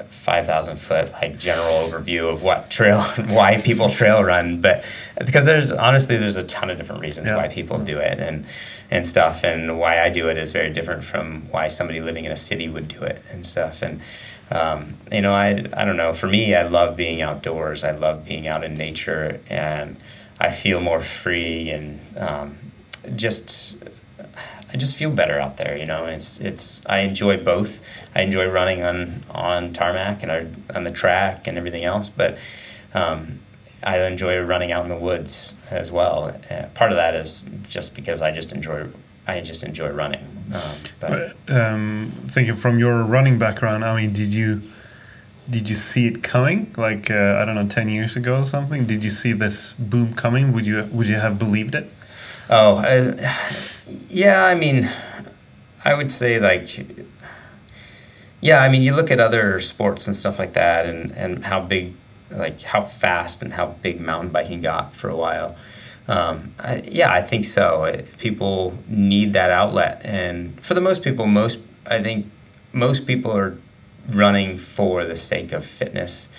5,000 foot like general overview of what trail why people trail run but because there's honestly there's a ton of different reasons yeah. why people do it and and stuff and why I do it is very different from why somebody living in a city would do it and stuff and um, you know, I, I don't know. For me, I love being outdoors. I love being out in nature, and I feel more free and um, just I just feel better out there. You know, it's it's I enjoy both. I enjoy running on on tarmac and our, on the track and everything else, but um, I enjoy running out in the woods as well. Uh, part of that is just because I just enjoy I just enjoy running. Um, but um, thinking from your running background, I mean, did you did you see it coming? Like uh, I don't know, ten years ago or something? Did you see this boom coming? Would you would you have believed it? Oh, I, yeah. I mean, I would say like, yeah. I mean, you look at other sports and stuff like that, and and how big, like how fast and how big mountain biking got for a while. Um, I, yeah, I think so. It, people need that outlet, and for the most people, most I think most people are running for the sake of fitness,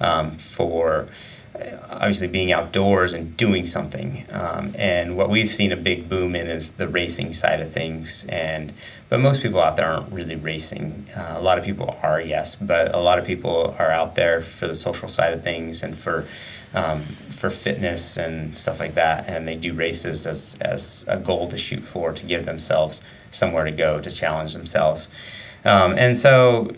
um, for uh, obviously being outdoors and doing something. Um, and what we've seen a big boom in is the racing side of things. And but most people out there aren't really racing. Uh, a lot of people are, yes, but a lot of people are out there for the social side of things and for um, for fitness and stuff like that, and they do races as as a goal to shoot for to give themselves somewhere to go to challenge themselves. Um, and so,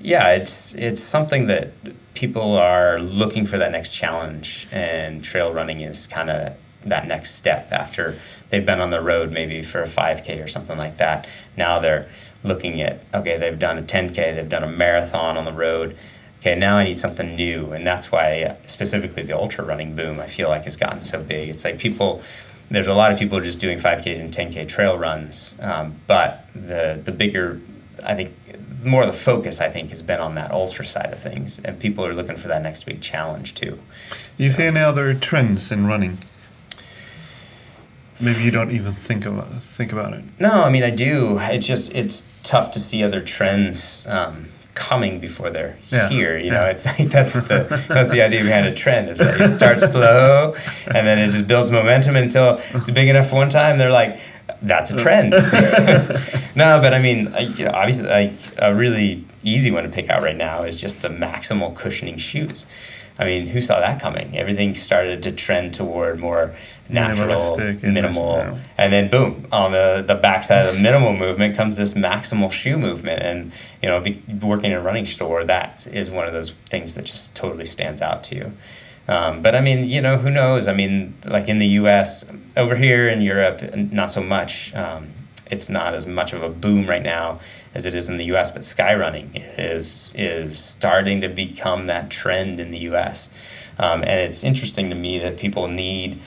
yeah, it's it's something that people are looking for that next challenge, and trail running is kind of that next step after they've been on the road maybe for a 5K or something like that. Now they're looking at okay, they've done a 10K, they've done a marathon on the road okay, now I need something new. And that's why specifically the ultra running boom, I feel like has gotten so big. It's like people, there's a lot of people just doing 5Ks and 10K trail runs. Um, but the, the bigger, I think, more of the focus, I think, has been on that ultra side of things. And people are looking for that next big challenge too. Do you so. see any other trends in running? Maybe you don't even think about think about it. No, I mean I do. It's just it's tough to see other trends. Um, coming before they're yeah. here. You know, it's like that's the that's the idea behind a trend. Is that it starts slow, and then it just builds momentum until it's big enough for one time. They're like, that's a trend. no, but I mean, you know, obviously, like a really easy one to pick out right now is just the maximal cushioning shoes. I mean, who saw that coming? Everything started to trend toward more natural, minimal, yeah. and then boom, on the the backside of the minimal movement comes this maximal shoe movement, and you know, be, working in a running store, that is one of those things that just totally stands out to you. Um, but I mean, you know, who knows? I mean, like in the U.S., over here in Europe, not so much. Um, it's not as much of a boom right now as it is in the U.S. But skyrunning is is starting to become that trend in the U.S. Um, and it's interesting to me that people need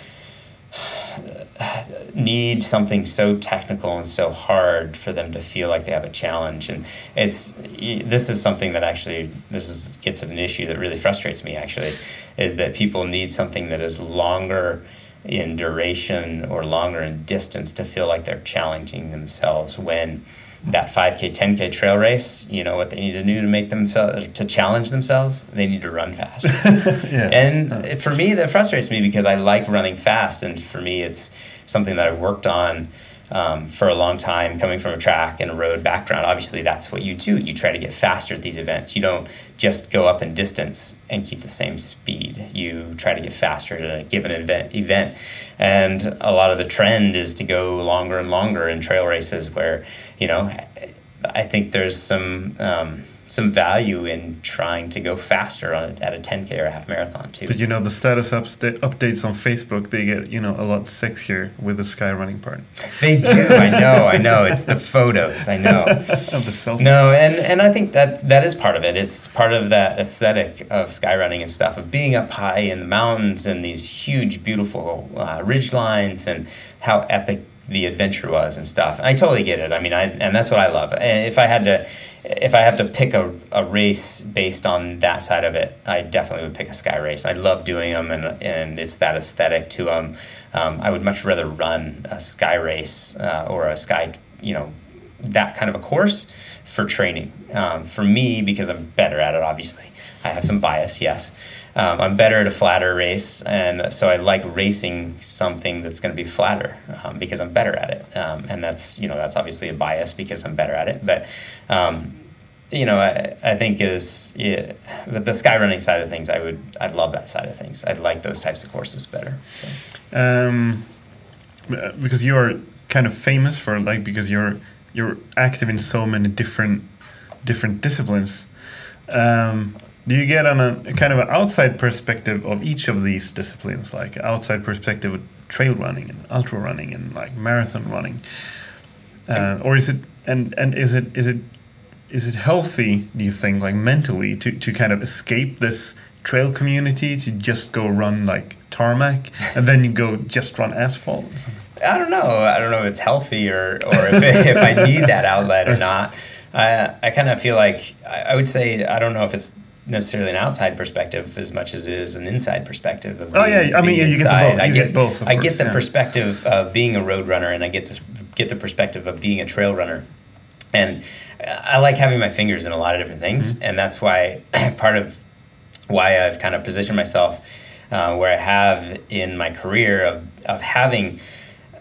need something so technical and so hard for them to feel like they have a challenge. And it's this is something that actually this is gets at an issue that really frustrates me actually is that people need something that is longer in duration or longer in distance to feel like they're challenging themselves when that 5k 10k trail race you know what they need to do to make themselves to challenge themselves they need to run fast Yeah. and for me that frustrates me because i like running fast and for me it's something that i've worked on um, for a long time coming from a track and a road background obviously that's what you do. You try to get faster at these events. You don't just go up in distance and keep the same speed. You try to get faster at a given event event. And a lot of the trend is to go longer and longer in trail races where you know i think there's some um, some value in trying to go faster on a, at a 10k or a half marathon too. But you know the status upsta- updates on Facebook, they get you know a lot sexier with the sky running part. They do. I know i know. It's the photos. I know. Of the selfie. No, and, and I think that that is part of it. It's part of that aesthetic of sky running and stuff, of being up high in the mountains and these huge, beautiful uh, ridge lines and how epic the adventure was and stuff. And I totally get it. I mean, I and that's what I love. And if I had to, if I have to pick a, a race based on that side of it, I definitely would pick a sky race. I love doing them, and and it's that aesthetic to them. Um, I would much rather run a sky race uh, or a sky, you know, that kind of a course for training. Um, for me, because I'm better at it, obviously. I have some bias, yes. Um, I'm better at a flatter race, and so I like racing something that's going to be flatter um, because I'm better at it. Um, and that's you know that's obviously a bias because I'm better at it. But um, you know I, I think is yeah, but the skyrunning side of things, I would I'd love that side of things. I'd like those types of courses better. So. um, because you're kind of famous for like because you're you're active in so many different different disciplines. Um, do you get on a, a kind of an outside perspective of each of these disciplines, like outside perspective of trail running and ultra running and like marathon running, uh, or is it and and is it is it is it healthy? Do you think like mentally to to kind of escape this trail community to just go run like tarmac and then you go just run asphalt? Or something? I don't know. I don't know if it's healthy or, or if, it, if I need that outlet or not. I, I kind of feel like I, I would say I don't know if it's necessarily an outside perspective as much as it is an inside perspective. Of Oh, being- yeah, I mean, being you get both- I get, get both, I course, get the yeah. perspective of being a road runner, and I get to get the perspective of being a trail runner. And I like having my fingers in a lot of different things, Mm-hmm. and that's why part of why I've kind of positioned myself uh, where I have in my career of, of having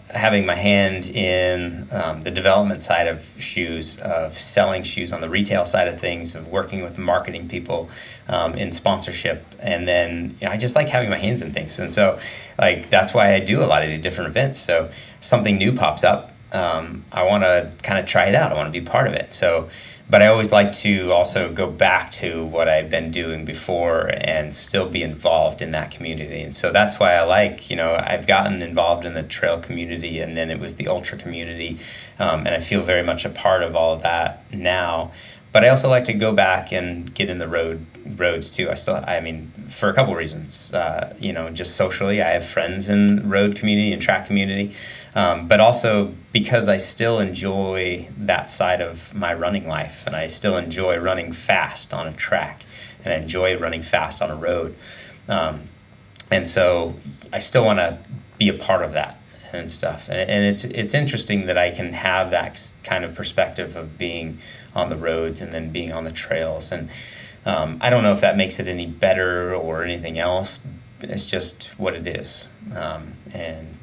having my hand in um, the development side of shoes, of selling shoes on the retail side of things, of working with marketing people um, in sponsorship, and then you know, I just like having my hands in things, and so like that's why I do a lot of these different events. So something new pops up, um, I want to kind of try it out. I want to be part of it. So but I always like to also go back to what I've been doing before and still be involved in that community. And so that's why I like, you know, I've gotten involved in the trail community and then it was the ultra community. Um, and I feel very much a part of all of that now. But I also like to go back and get in the road roads too. I still, I mean, for a couple reasons. Uh, you know, just socially, I have friends in road community and track community, um, but also because I still enjoy that side of my running life, and I still enjoy running fast on a track, and I enjoy running fast on a road, um, and so I still want to be a part of that and stuff. And, and it's it's interesting that I can have that kind of perspective of being on the roads and then being on the trails. And um, I don't know if that makes it any better or anything else. It's just what it is. Um, and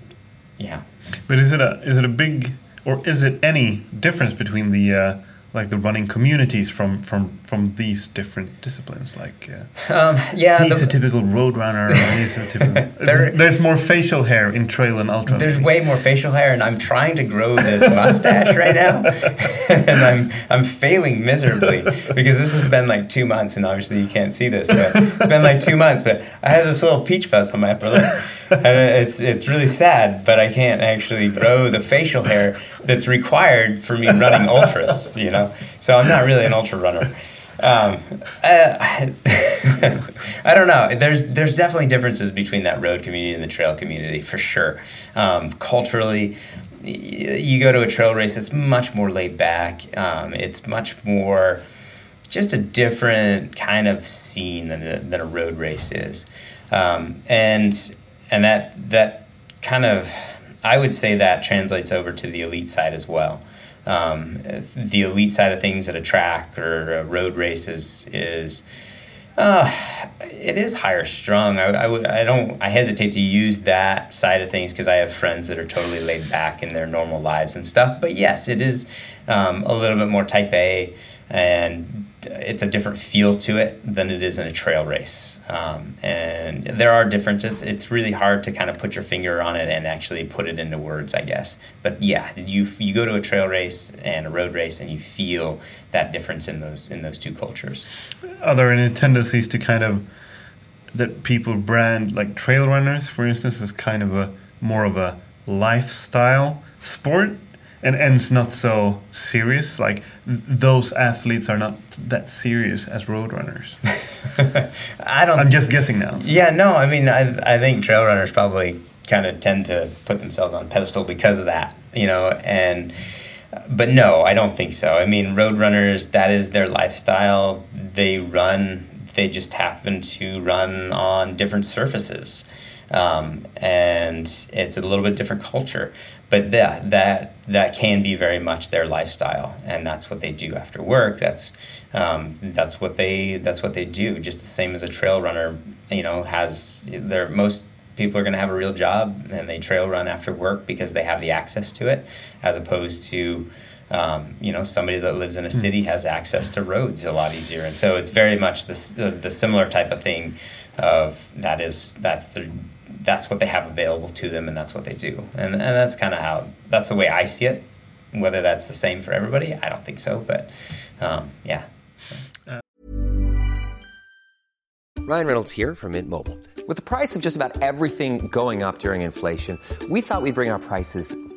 yeah. But is it a is it a big or is it any difference between the uh, like the running communities from from from these different disciplines? Like uh, Um, yeah. he's the- a typical road runner. he's a typical. There- there's more facial hair in trail and ultra. There's way more facial hair, and I'm trying to grow this mustache right now, and I'm I'm failing miserably because this has been like two months, and obviously you can't see this, but it's been like two months. But I have this little peach fuzz on my upper lip, and it's it's really sad. But I can't actually grow the facial hair that's required for me running ultras, you know. So I'm not really an ultra runner. Um, I, I don't know. There's there's definitely differences between that road community and the trail community for sure. Um, culturally, y- you go to a trail race, it's much more laid back. Um, it's much more just a different kind of scene than a, than a road race is, um, and and that that kind of I would say that translates over to the elite side as well. Um, the elite side of things at a track or a road race is is uh, it is higher strung. I, I, would, I don't, I hesitate to use that side of things because I have friends that are totally laid back in their normal lives and stuff. But yes, it is um, a little bit more type A, and it's a different feel to it than it is in a trail race. Um, and there are differences. It's really hard to kind of put your finger on it and actually put it into words, I guess. But yeah, you you go to a trail race and a road race, and you feel that difference in those in those two cultures. Are there any tendencies to kind of that people brand like trail runners, for instance, as kind of a more of a lifestyle sport? And ends not so serious. Like th those athletes are not that serious as road runners. I don't. I'm just guessing now. So. Yeah, no. I mean, I I think trail runners probably kind of tend to put themselves on pedestal because of that, you know, and. But no, I don't think so. I mean, road runners, that is their lifestyle. They run, they just happen to run on different surfaces. Um, and it's a little bit different culture but that that that can be very much their lifestyle, and that's what they do after work. That's um, that's what they that's what they do. Just the same as a trail runner, you know, has their most people are going to have a real job and they trail run after work because they have the access to it, as opposed to um, you know somebody that lives in a city hmm. has access to roads a lot easier, and so it's very much the the similar type of thing. Of that is that's the that's what they have available to them and that's what they do. And, and that's kind of how that's the way i see it. Whether that's the same for everybody i don't think so but um, yeah. Ryan reynolds here from mint mobile. With the price of just about everything going up during inflation we thought we'd bring our prices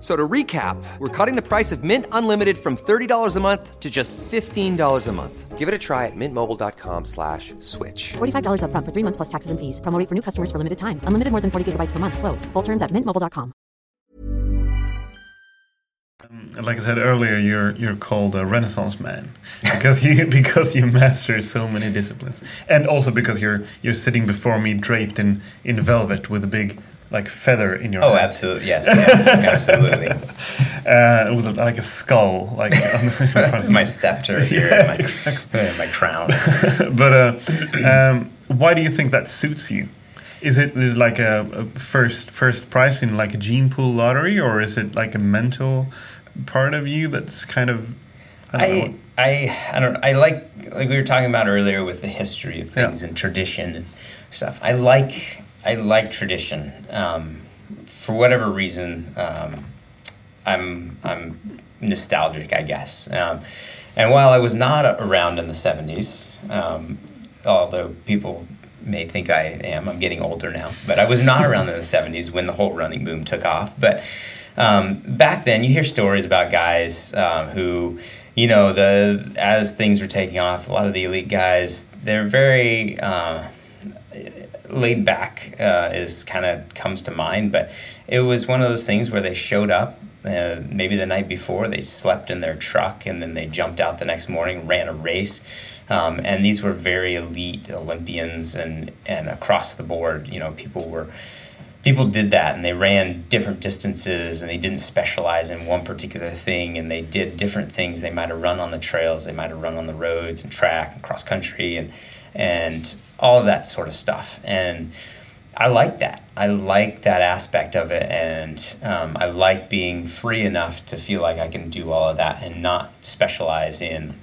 So to recap, we're cutting the price of Mint Unlimited from $30 a month to just $15 a month. Give it a try at mintmobile.com slash switch. $45 up front for 3 months plus taxes and fees. Promo rate for new customers for limited time. Unlimited more than 40 gigabytes per month. Slows. Full terms at mintmobile.com. Um, like I said earlier, you're you're called a renaissance man because you because you master so many disciplines. And also because you're you're sitting before me draped in in velvet with a big like feather in your oh head. absolutely yes yeah, absolutely uh, with a, like a skull like my scepter here yeah, my, exactly. my crown but uh, um, why do you think that suits you is it is like a, a, first first prize in like a gene pool lottery or is it like a mental part of you that's kind of I I, I, I don't I like like we were talking about earlier with the history of things yeah. and tradition and stuff I like I like tradition. Um, for whatever reason, um, I'm I'm nostalgic, I guess. Um, and while I was not around in the '70s, um, although people may think I am, I'm getting older now. But I was not around in the '70s when the whole running boom took off. But um, back then, you hear stories about guys um, who, you know, the as things were taking off, a lot of the elite guys, they're very uh, laid back uh, is kind of comes to mind, but it was one of those things where they showed up. Uh, maybe the night before they slept in their truck and then they jumped out the next morning, ran a race, um, and these were very elite Olympians and and across the board, you know, people were people did that and they ran different distances and they didn't specialize in one particular thing and they did different things they might have run on the trails they might have run on the roads and track and cross country and and all of that sort of stuff and I like that. I like that aspect of it, and um, I like being free enough to feel like I can do all of that and not specialize in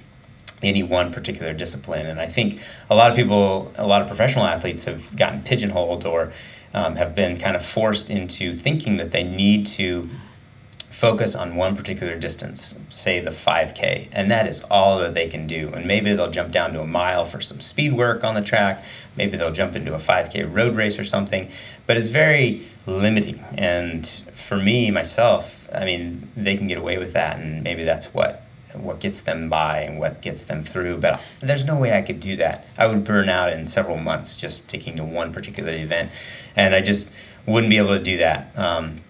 any one particular discipline. And I think a lot of people, a lot of professional athletes have gotten pigeonholed or um, have been kind of forced into thinking that they need to focus on one particular distance, say the 5K, and that is all that they can do. And maybe they'll jump down to a mile for some speed work on the track, maybe they'll jump into a 5K road race or something, but it's very limiting. And for me, myself, I mean, they can get away with that, and maybe that's what what gets them by and what gets them through. But there's no way I could do that. I would burn out in several months just sticking to one particular event, and I just wouldn't be able to do that. Um,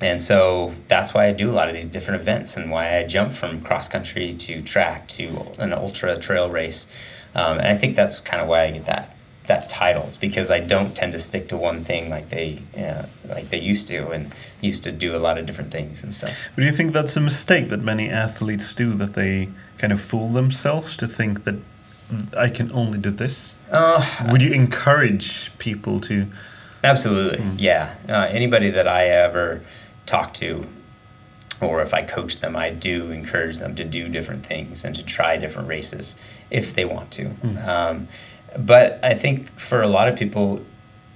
and so that's why I do a lot of these different events and why I jump from cross country to track to an ultra trail race. Um, and I think that's kind of why I get that that titles because I don't tend to stick to one thing like they uh, like they used to and used to do a lot of different things and stuff. But do you think that's a mistake that many athletes do that they kind of fool themselves to think that I can only do this? Uh, Would you encourage people to? Absolutely, mm. yeah. Uh, anybody that I ever talk to or if I coach them, I do encourage them to do different things and to try different races if they want to. Mm. Um, but I think for a lot of people,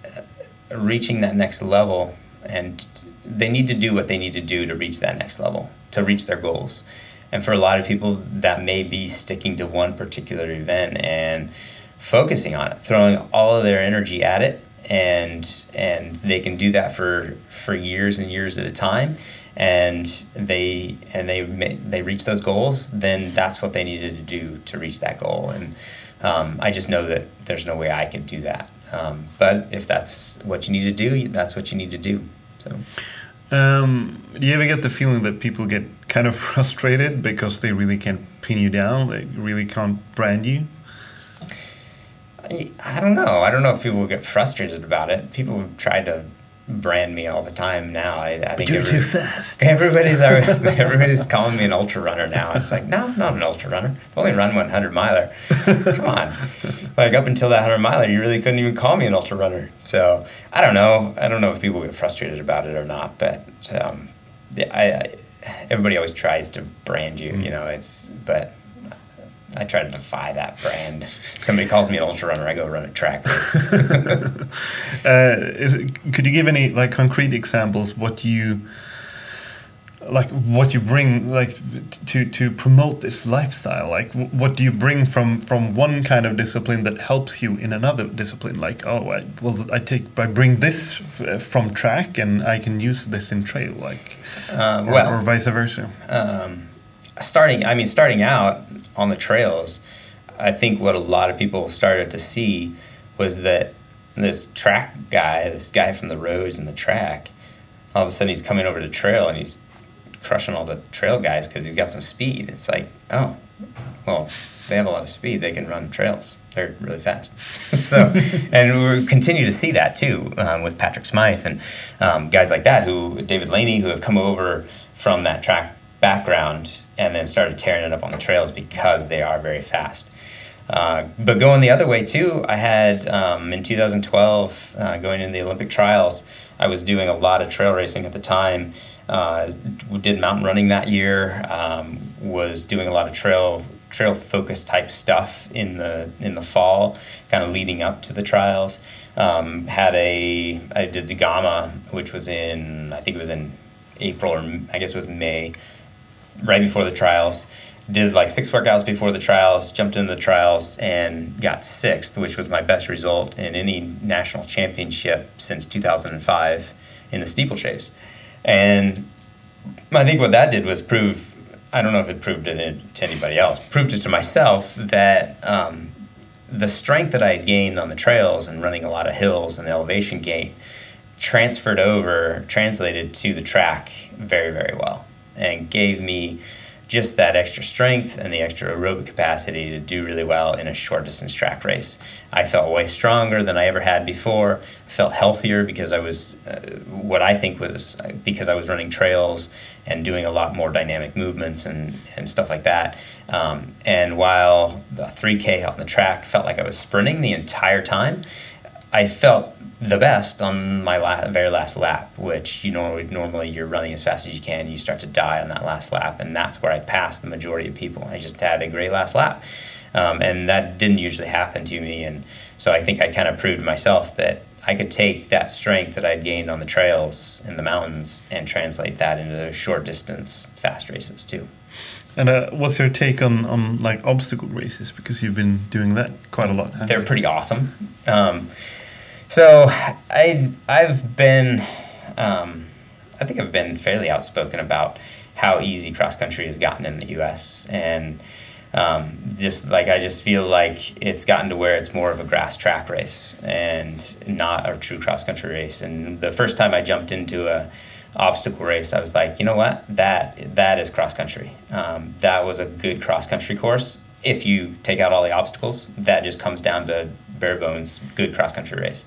uh, reaching that next level, and they need to do what they need to do to reach that next level, to reach their goals. And for a lot of people, that may be sticking to one particular event and focusing on it, throwing all of their energy at it and and they can do that for for years and years at a time. And they and they they reach those goals then that's what they needed to do to reach that goal. And um, I just know that there's no way I could do that. Um, but if that's what you need to do that's what you need to do. So. Um, do you ever get the feeling that people get kind of frustrated because they really can't pin you down they really can't brand you I don't know. I don't know if people get frustrated about it. People have tried to brand me all the time now. I, I think you're too fast. Everybody's everybody's calling me an ultra runner now. It's like, no, I'm not an ultra runner. I've only run 100 miler. Come on. Like up until that 100 miler, you really couldn't even call me an ultra runner. So I don't know. I don't know if people get frustrated about it or not. But um, I, I, everybody always tries to brand you. Mm. You know, it's but I try to defy that brand. Somebody calls me an ultra runner, I go run a track race. uh, is, could you give any like concrete examples what you like what you bring like to to promote this lifestyle like what do you bring from from one kind of discipline that helps you in another discipline like oh I, well i take i bring this uh, from track and i can use this in trail like uh, well, or, or, vice versa um, starting i mean starting out on the trails, I think what a lot of people started to see was that this track guy, this guy from the roads and the track, all of a sudden he's coming over to trail and he's crushing all the trail guys because he's got some speed. It's like, oh, well, they have a lot of speed. They can run trails. They're really fast. so, and we continue to see that too um, with Patrick Smyth and um, guys like that who, David Laney, who have come over from that track background and then started tearing it up on the trails because they are very fast. Uh, but going the other way too, I had um, in 2012 uh, going into the Olympic trials. I was doing a lot of trail racing at the time. Uh, did mountain running that year. Um, was doing a lot of trail trail focus type stuff in the in the fall, kind of leading up to the trials. Um, had a I did Zegama, which was in I think it was in April or I guess it was May right before the trials. Did like six workouts before the trials, jumped into the trials, and got sixth, which was my best result in any national championship since 2005 in the steeplechase. And I think what that did was prove I don't know if it proved it to anybody else, proved it to myself that um, the strength that I had gained on the trails and running a lot of hills and elevation gain transferred over, translated to the track very, very well and gave me just that extra strength and the extra aerobic capacity to do really well in a short distance track race. I felt way stronger than I ever had before. Felt healthier because I was, uh, what I think was because I was running trails and doing a lot more dynamic movements and, and stuff like that. Um, and while the 3K on the track felt like I was sprinting the entire time, I felt the best on my la- very last lap, which you know normally you're running as fast as you can. You start to die on that last lap, and that's where I passed the majority of people. I just had a great last lap, um, and that didn't usually happen to me. And so I think I kind of proved myself that I could take that strength that I'd gained on the trails in the mountains and translate that into the short distance fast races too. And uh, what's your take on, on like obstacle races? Because you've been doing that quite a lot. They're pretty awesome. Um, so I I've been um, I think I've been fairly outspoken about how easy cross country has gotten in the U.S. and um, just like I just feel like it's gotten to where it's more of a grass track race and not a true cross country race. And the first time I jumped into a obstacle race, I was like, you know what, that that is cross country. Um, that was a good cross country course. If you take out all the obstacles, that just comes down to bare bones good cross country race.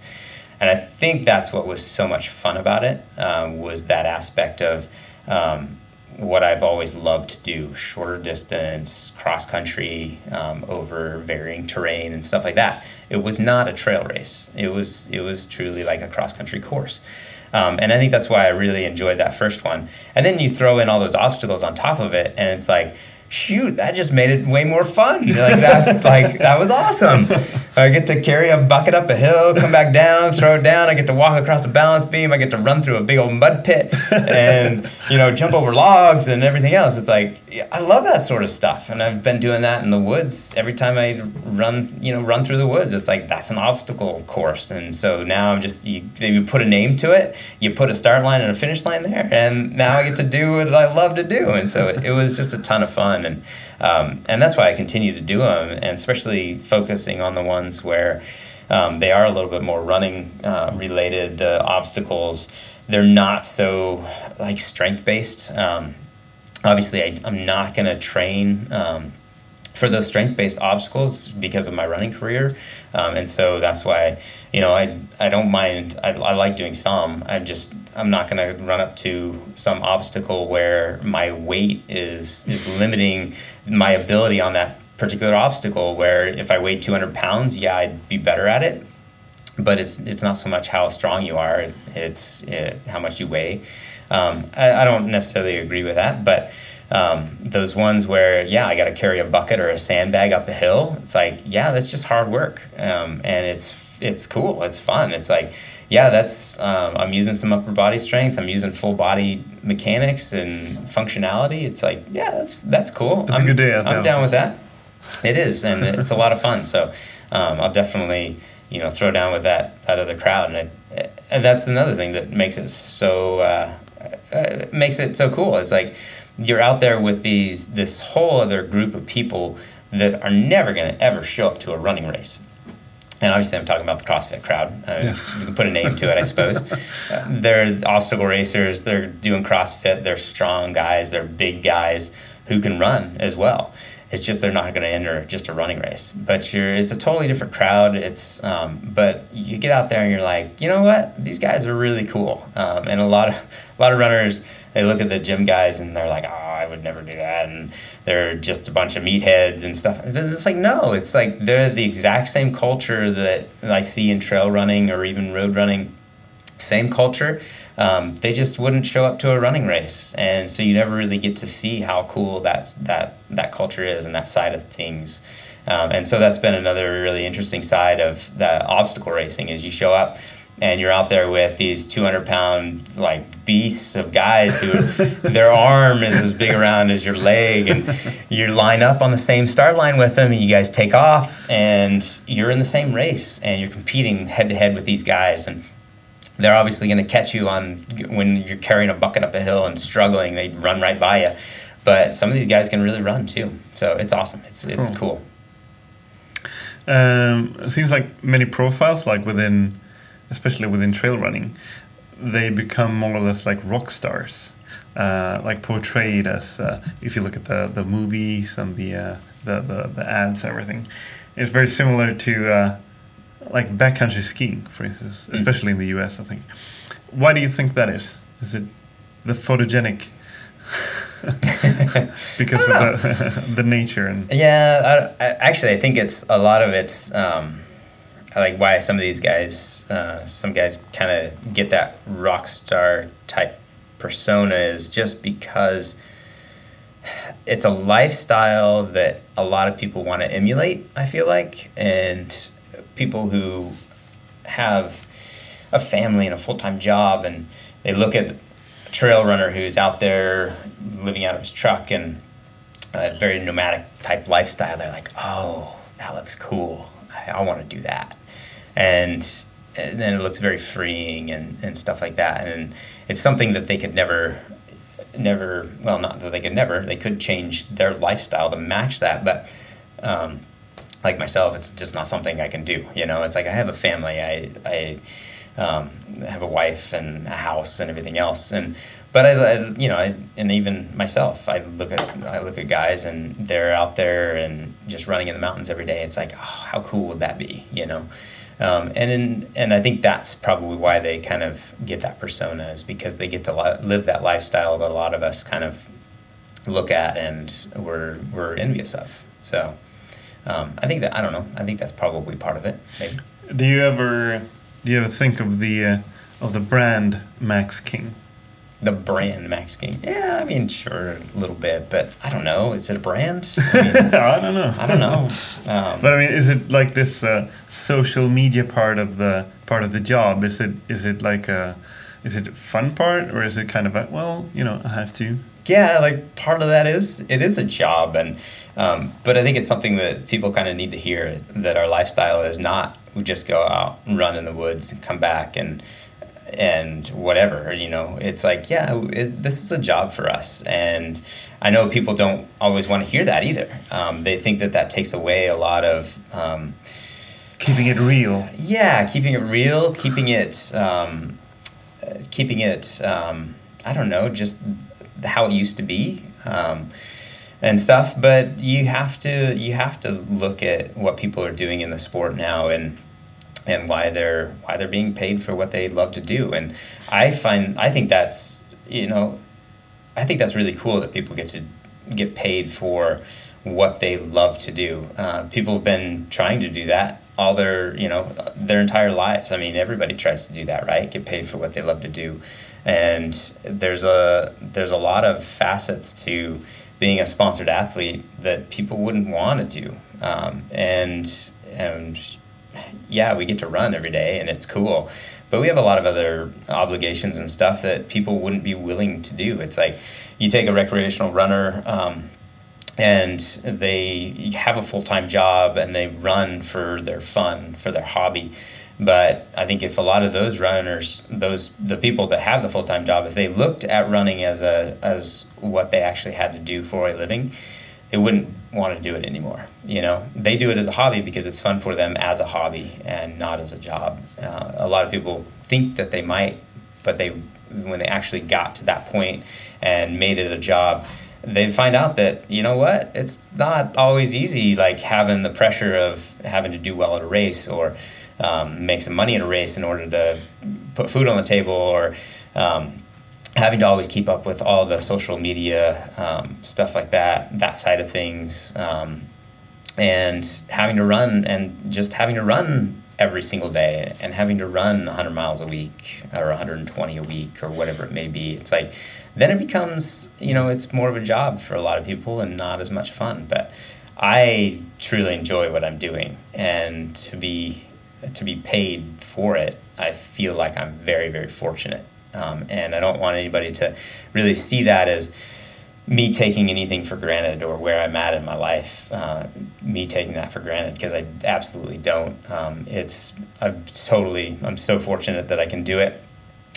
And I think that's what was so much fun about it um, was that aspect of um, what I've always loved to do: shorter distance, cross country, um, over varying terrain and stuff like that. It was not a trail race. It was it was truly like a cross country course. Um, and I think that's why I really enjoyed that first one. And then you throw in all those obstacles on top of it, and it's like, shoot, that just made it way more fun. Like that's like that was awesome. I get to carry a bucket up a hill, come back down, throw it down. I get to walk across a balance beam. I get to run through a big old mud pit, and you know jump over logs and everything else. It's like I love that sort of stuff, and I've been doing that in the woods every time I run. You know, run through the woods. It's like that's an obstacle course, and so now I'm just you, you put a name to it. You put a start line and a finish line there, and now I get to do what I love to do, and so it, it was just a ton of fun and um, and that's why I continue to do them, and especially focusing on the ones where um, they are a little bit more running uh, related. The obstacles they're not so like strength based. Um, obviously, I, am not going to train um, for those strength based obstacles because of my running career. Um, and so that's why, you know, I, I don't mind, I, I like doing some. I'm just, I'm not going to run up to some obstacle where my weight is, is limiting my ability on that particular obstacle. Where if I weighed 200 pounds, yeah, I'd be better at it. But it's, it's not so much how strong you are, it's, it's how much you weigh. Um, I, I don't necessarily agree with that, but um, those ones where yeah i got to carry a bucket or a sandbag up a hill it's like yeah that's just hard work um, and it's it's cool it's fun it's like yeah that's um, i'm using some upper body strength. I'm using full body mechanics and functionality. It's like yeah that's that's cool. It's I'm, a good day i'm down with that. It is and it's a lot of fun. So um, i'll definitely you know throw down with that that other crowd. And, I, and that's another thing that makes it so uh, uh, makes it so cool. It's like you're out there with these this whole other group of people that are never going to ever show up to a running race. And obviously, I'm talking about the CrossFit crowd. Uh, yeah. You can put a name to it, I suppose. uh, they're obstacle racers. They're doing CrossFit. They're strong guys. They're big guys who can run as well. It's just they're not going to enter just a running race. But you're, it's a totally different crowd. It's, um, but you get out there and you're like, you know what? These guys are really cool. Um, and a lot of, a lot of runners they look at the gym guys and they're like, oh, I would never do that, and they're just a bunch of meatheads and stuff. It's like no, it's like they're the exact same culture that I see in trail running or even road running. Same culture. Um, they just wouldn't show up to a running race, and so you never really get to see how cool that that that culture is and that side of things. Um, and so that's been another really interesting side of the obstacle racing is you show up and you're out there with these 200 pound like beasts of guys who their arm is as big around as your leg and you line up on the same start line with them and you guys take off and you're in the same race and you're competing head to head with these guys and they're obviously going to catch you on when you're carrying a bucket up a hill and struggling they run right by you but some of these guys can really run too. So it's awesome. It's it's cool, cool. Um, it seems like many profiles like within especially within trail running, they become more or less like rock stars. uh, like portrayed as uh, if you look at the the movies and the uh, the, the the ads everything it's very similar to uh, like backcountry skiing for instance Mm. especially in the US I think why do you think that is is it the photogenic because of the, the nature and Yeah, I, I, actually, I think it's a lot of it's um, like why some of these guys, uh, some guys kind of get that rock star type persona is just because it's a lifestyle that a lot of people want to emulate. I feel like, and people who have a family and a full time job, and they look at a trail runner who's out there living out of his truck and a very nomadic type lifestyle. They're like, oh, that looks cool. I, I want to do that, and, and then it looks very freeing and, and stuff like that. And it's something that they could never never well not that they could never they could change their lifestyle to match that. But um, like myself it's just not something i can do you know? It's like i have a family. I i um, have a wife and a house and everything else. And but I, I you know I, and even myself i look at i look at guys and they're out there and just running in the mountains every day. It's like oh how cool would that be you know um, and in, and I think that's probably why they kind of get that persona is because they get to li- live that lifestyle that a lot of us kind of look at and we're we're envious of. So um, I think that I don't know. I think that's probably part of it. Maybe. do you ever do you ever think of the uh, of the brand Max King The brand Max King. Yeah, I mean, sure, a little bit, but I don't know. Is it a brand? I, mean, I don't know I don't know. Um, But I mean, is it like this uh, social media part of the part of the job? Is it is it like a is it a fun part or is it kind of a well, you know, I have to. yeah, like part of that is it is a job, and um, but I think it's something that people kind of need to hear that our lifestyle is not we just go out and run in the woods and come back and and whatever you know it's like yeah it, this is a job for us and i know people don't always want to hear that either um, they think that that takes away a lot of um, Keeping it real. yeah, keeping it real, keeping it, um, keeping it. Um, I don't know, just how it used to be, um, and stuff. But you have to you have to look at what people are doing in the sport now, and and why they're why they're being paid for what they love to do. And I find I think that's you know, I think that's really cool that people get to get paid for what they love to do. Uh, people have been trying to do that all their you know their entire lives. I mean, everybody tries to do that, right? Get paid for what they love to do, and there's a there's a lot of facets to being a sponsored athlete that people wouldn't want to do, um, and and yeah, we get to run every day and it's cool. But we have a lot of other obligations and stuff that people wouldn't be willing to do. It's like you take a recreational runner um, and they have a full time job and they run for their fun, for their hobby. But I think if a lot of those runners, those the people that have the full time job, if they looked at running as a as what they actually had to do for a living, they wouldn't want to do it anymore. You know, they do it as a hobby because it's fun for them as a hobby and not as a job. Uh, a lot of people think that they might, but they when they actually got to that point and made it a job, they find out that you know what, it's not always easy. Like having the pressure of having to do well at a race or um, make some money at a race in order to put food on the table or um, having to always keep up with all the social media um, stuff like that, that side of things, um, and having to run and just having to run every single day and having to run 100 miles a week or 120 a week or whatever it may be. It's like then it becomes you know it's more of a job for a lot of people and not as much fun. But I truly enjoy what I'm doing, and to be to be paid for it, I feel like I'm very very fortunate. Um, and I don't want anybody to really see that as me taking anything for granted or where I'm at in my life, uh, me taking that for granted because I absolutely don't. Um, it's I'm totally I'm so fortunate that I can do it.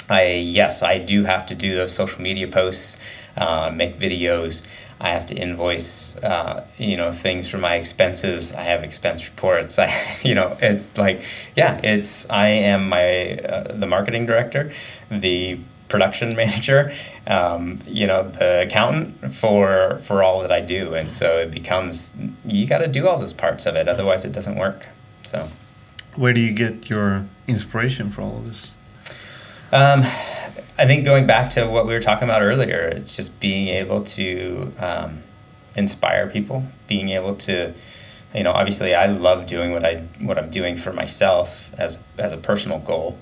I yes I do have to do those social media posts, uh, make videos. I have to invoice, uh, you know, things for my expenses. I have expense reports. I, you know, it's like, yeah, it's. I am my uh, the marketing director, the production manager, um, you know, the accountant for for all that I do, and so it becomes you got to do all those parts of it, otherwise it doesn't work. So, where do you get your inspiration for all of this? Um, I think going back to what we were talking about earlier, it's just being able to um, inspire people, being able to, you know, obviously I love doing what I what I'm doing for myself as as a personal goal.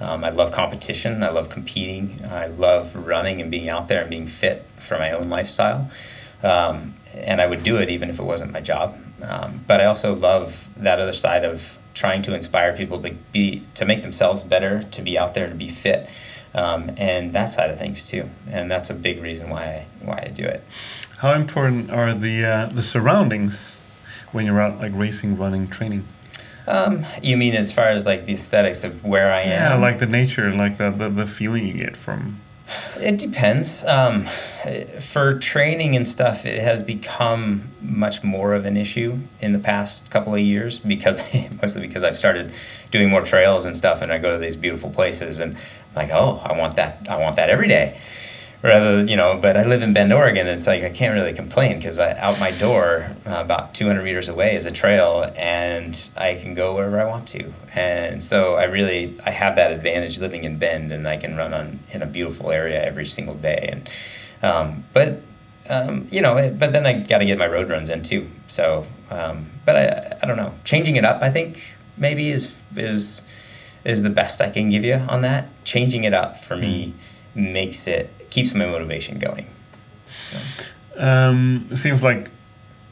Um, I love competition. I love competing. I love running and being out there and being fit for my own lifestyle. Um, and I would do it even if it wasn't my job. Um, but I also love that other side of trying to inspire people to be to make themselves better, to be out there, to be fit, um, and that side of things too. And that's a big reason why I, why I do it. How important are the uh, the surroundings when you're out like racing, running, training? Um, you mean as far as like the aesthetics of where I am? Yeah, like the nature, like the, the, the feeling you get from it depends. Um, for training and stuff, it has become much more of an issue in the past couple of years because mostly because I've started doing more trails and stuff, and I go to these beautiful places, and I'm like, oh, I want that. I want that every day rather you know but i live in bend oregon and it's like i can't really complain because out my door uh, about 200 meters away is a trail and i can go wherever i want to. And so i really i have that advantage living in bend and i can run on in a beautiful area every single day. And um, but um, you know but then i got to get my road runs in too. So um, but I, I don't know. Changing it up i think maybe is is is the best i can give you on that. Changing it up for me mm. makes it keeps my motivation going. So. Um, it seems like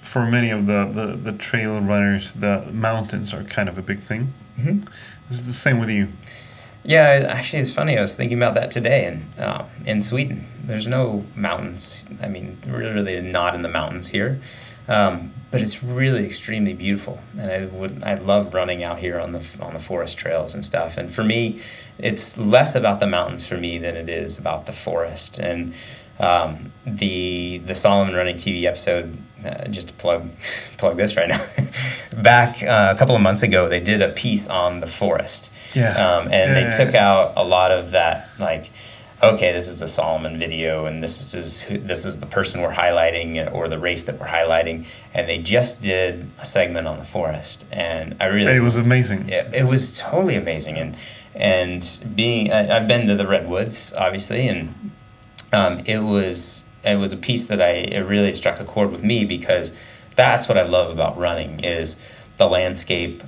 for many of the, the, the, trail runners, the mountains are kind of a big thing. Mm-hmm. Is it the same with you? Yeah, actually, it's funny. I was thinking about that today in uh, in Sweden. There's no mountains. I mean, really, really not in the mountains here. Um, but it's really extremely beautiful, and I would I love running out here on the on the forest trails and stuff. And for me, it's less about the mountains for me than it is about the forest. And um, the the Salomon Running TV episode, uh, just to plug plug this right now, back uh, a couple of months ago, they did a piece on the forest. Yeah. Um, and yeah, they took out a lot of that like okay, this is a Salomon video, and this is who, this is the person we're highlighting or the race that we're highlighting, and they just did a segment on the forest, and I really it was amazing. It, it was totally amazing, and and being I, have been to the redwoods obviously, and um, it was it was a piece that I it really struck a chord with me because that's what I love about running is the landscape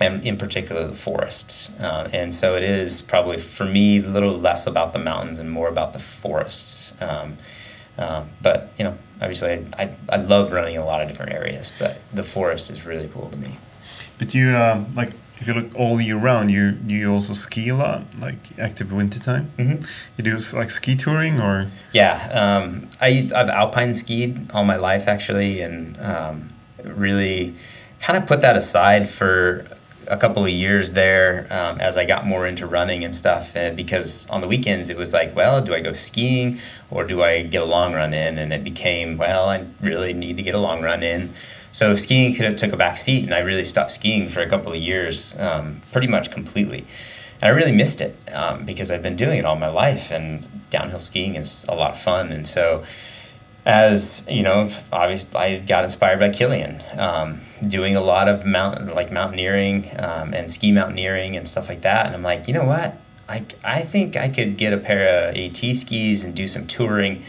and in particular the forest. Uh, and so it is probably for me a little less about the mountains and more about the forests. Um, um, but you know, obviously, I, I, I love running in a lot of different areas, but the forest is really cool to me. But you um, like if you look all year round, you you also ski a lot, like active wintertime. Mm-hmm. You do like ski touring or? Yeah, um, I I've alpine skied all my life actually, and um, really kind of put that aside for a couple of years there um, as I got more into running and stuff. Uh, because on the weekends it was like, well, do I go skiing or do I get a long run in? And it became, well, I really need to get a long run in. So skiing took a back seat, and I really stopped skiing for a couple of years, um, pretty much completely. And I really missed it um, because I've been doing it all my life, and downhill skiing is a lot of fun. And so as you know, obviously I got inspired by Kilian, um, doing a lot of mountain like mountaineering um, and ski mountaineering and stuff like that. And I'm like, you know what? I, I think I could get a pair of AT skis and do some touring,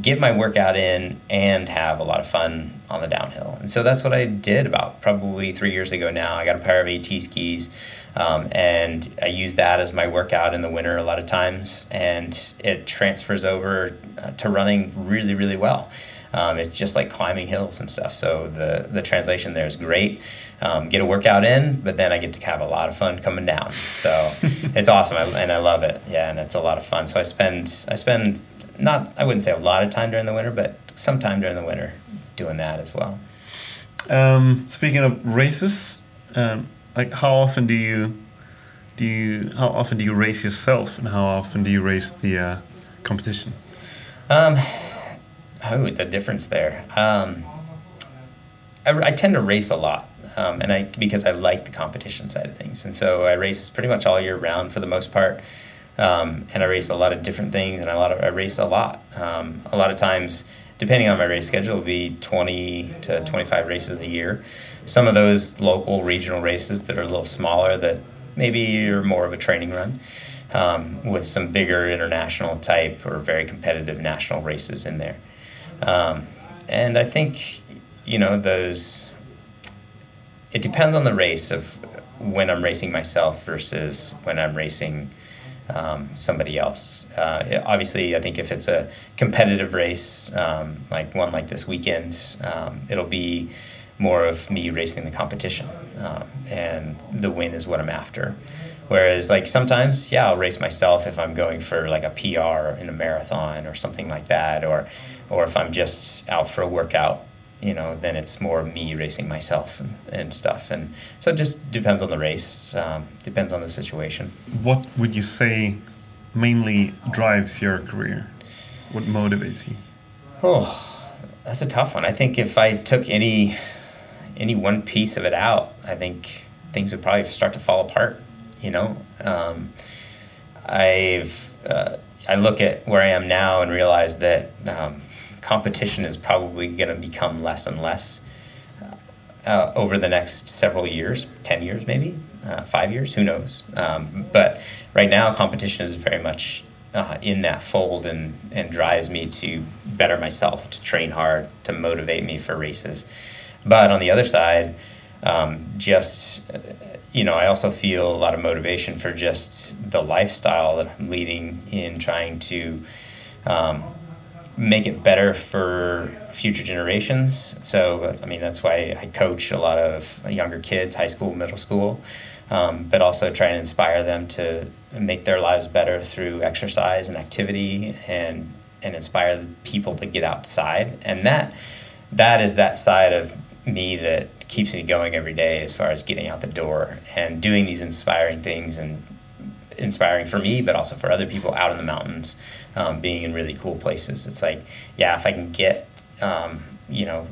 get my workout in, and have a lot of fun on the downhill. And so that's what I did about probably three years ago now. I got a pair of AT skis. Um, and I use that as my workout in the winter a lot of times, and it transfers over uh, to running really, really well. Um, it's just like climbing hills and stuff. So the the translation there is great. Um, get a workout in, but then I get to have a lot of fun coming down. So it's awesome, I, and I love it. Yeah, and it's a lot of fun. So I spend I spend not I wouldn't say a lot of time during the winter, but some time during the winter doing that as well. Um, speaking of races, um, like how often do you do you how often do you race yourself and how often do you race the uh, competition? Um oh the difference there. Um I, I tend to race a lot um, and I because I like the competition side of things. And so I race pretty much all year round for the most part Um, and I race a lot of different things, and a lot of I race a lot. Um, a lot of times, depending on my race schedule, it'll be 20 to 25 races a year. Some of those local, regional races that are a little smaller, that maybe are more of a training run, um, with some bigger international type or very competitive national races in there. Um, and I think, you know, those. It depends on the race of when I'm racing myself versus when I'm racing um, somebody else. Uh, obviously, I think if it's a competitive race, um, like one like this weekend, um, it'll be more of me racing the competition, um, and the win is what I'm after. Whereas, like sometimes, yeah, I'll race myself if I'm going for like a PR in a marathon or something like that, or or if I'm just out for a workout you know, then it's more me racing myself and, and stuff. And so it just depends on the race, um, depends on the situation. What would you say mainly drives your career? What motivates you? Oh, that's a tough one. I think if I took any any one piece of it out, I think things would probably start to fall apart. You know, um, I've uh, I look at where I am now and realize that um, competition is probably going to become less and less uh, over the next several years 10 years maybe uh, five years who knows? Um, but right now competition is very much uh, in that fold and, and drives me to better myself to train hard to motivate me for races. But on the other side um, just uh, you know i also feel a lot of motivation for just the lifestyle that i'm leading in trying to um, make it better for future generations. So that's, I mean that's why I coach a lot of younger kids, high school, middle school, um, but also try and inspire them to make their lives better through exercise and activity and and inspire people to get outside. And that that is that side of me that keeps me going every day as far as getting out the door and doing these inspiring things and inspiring for me, but also for other people out in the mountains, um, being in really cool places. It's like, yeah, if I can get, um, you know,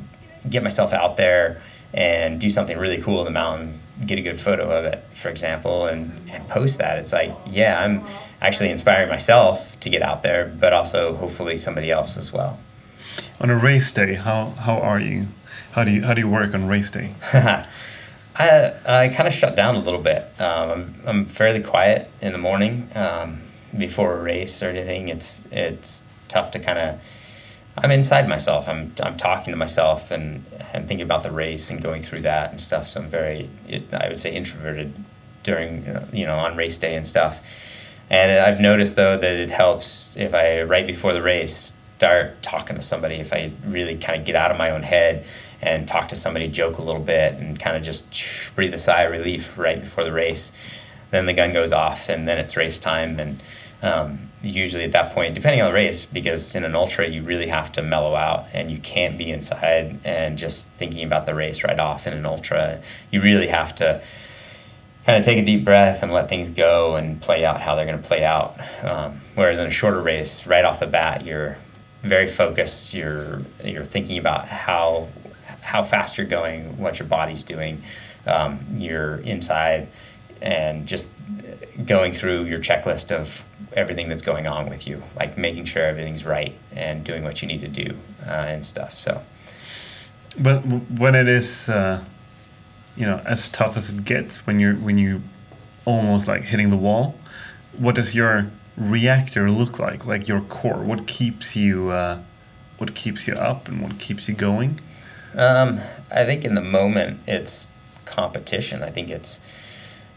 get myself out there and do something really cool in the mountains, get a good photo of it, for example, and, and post that. It's like, yeah, I'm actually inspiring myself to get out there, but also hopefully somebody else as well. On a race day, how, how are you? How do you how do you work on race day? I, I kind of shut down a little bit. Um, I'm, I'm fairly quiet in the morning um, before a race or anything. It's it's tough to kind of. I'm inside myself. I'm I'm talking to myself and and thinking about the race and going through that and stuff. So I'm very I would say introverted during you know on race day and stuff. And I've noticed though that it helps if I right before the race start talking to somebody. If I really kind of get out of my own head and talk to somebody, joke a little bit, and kind of just breathe a sigh of relief right before the race. Then the gun goes off, and then it's race time. And um, usually at that point, depending on the race, because in an ultra you really have to mellow out, and you can't be inside and just thinking about the race right off. In an ultra, you really have to kind of take a deep breath and let things go and play out how they're going to play out. Um, whereas in a shorter race, right off the bat, you're very focused. You're you're thinking about how how fast you're going, what your body's doing, um, you're inside, and just going through your checklist of everything that's going on with you, like making sure everything's right and doing what you need to do uh, and stuff. So, but when it is, uh, you know, as tough as it gets, when you're when you almost like hitting the wall, what does your reactor look like? Like your core, what keeps you, uh, what keeps you up, and what keeps you going? Um, I think in the moment it's competition. I think it's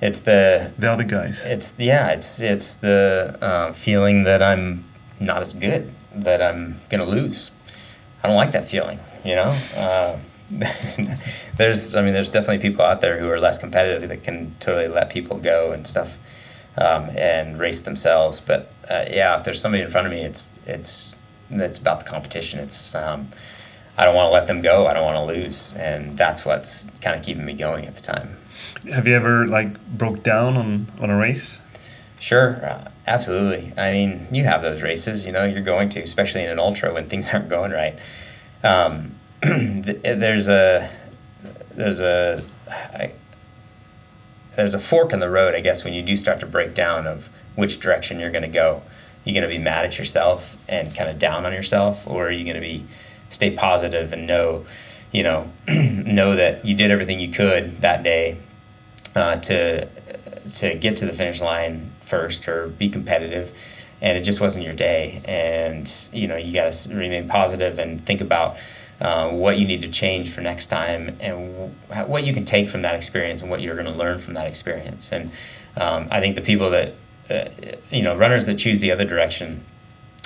it's the the other guys. It's yeah. It's it's the uh, feeling that I'm not as good. That I'm gonna lose. I don't like that feeling. You know. Uh, there's I mean there's definitely people out there who are less competitive that can totally let people go and stuff um, and race themselves. But uh, yeah, if there's somebody in front of me, it's it's it's about the competition. It's um, I don't want to let them go. I don't want to lose, and that's what's kind of keeping me going at the time. Have you ever like broke down on on a race? Sure, uh, absolutely. I mean, you have those races. You know, you're going to, especially in an ultra when things aren't going right. Um, there's a there's a I, there's a fork in the road, I guess, when you do start to break down of which direction you're going to go. You're going to be mad at yourself and kind of down on yourself, or are you going to be stay positive and know, you know, know that you did everything you could that day uh, to to get to the finish line first or be competitive, and it just wasn't your day. And you know, you got to remain positive and think about uh, what you need to change for next time and w- what you can take from that experience and what you're going to learn from that experience. And um, I think the people that, uh, you know, runners that choose the other direction,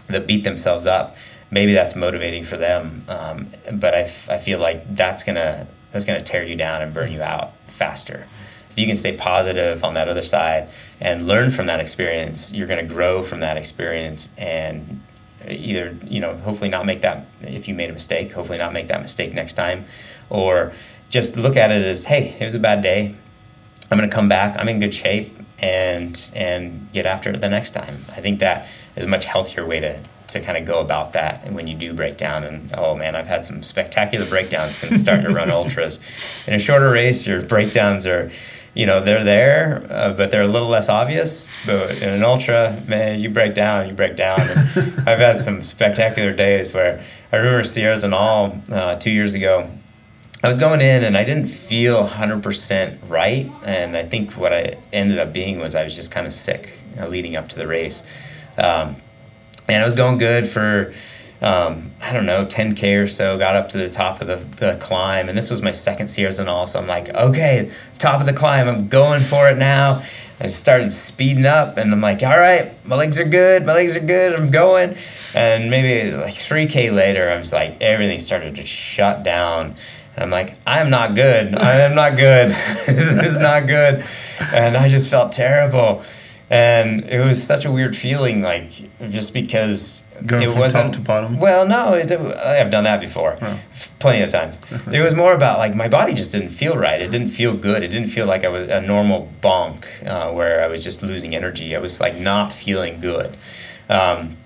that beat themselves up, maybe that's motivating for them. Um, but I, f- I feel like that's gonna that's gonna tear you down and burn you out faster. If you can stay positive on that other side and learn from that experience, you're gonna grow from that experience and either you know hopefully not make that if you made a mistake hopefully not make that mistake next time. Or just look at it as hey it was a bad day. I'm going to come back. I'm in good shape and and get after it the next time. I think that is a much healthier way to to kind of go about that and when you do break down. And oh man i've had some spectacular breakdowns since starting to run ultras. In a shorter race your breakdowns are you know they're there, uh, but they're a little less obvious. But in an ultra, man, you break down, you break down. I've had some spectacular days where I remember Sierre-Zinal uh, two years ago. I was going in and I didn't feel 100% right, and I think what I ended up being was I was just kind of sick you know, leading up to the race, um, and I was going good for um, I don't know, 10K or so, got up to the top of the, the climb. And this was my second Sierra all. So I'm like, okay, top of the climb, I'm going for it now. I started speeding up and I'm like, all right, my legs are good, my legs are good, I'm going. And maybe like 3K later, I was like, everything started to shut down. And I'm like, I'm not good. I am not good. this is not good. And I just felt terrible. And it was such a weird feeling, like, just because Going it from wasn't top to bottom? Well, no, it, I've done that before, Oh. plenty of times. it was more about like my body just didn't feel right. It didn't feel good. It didn't feel like I was a normal bonk uh, where I was just losing energy. I was like not feeling good. Um,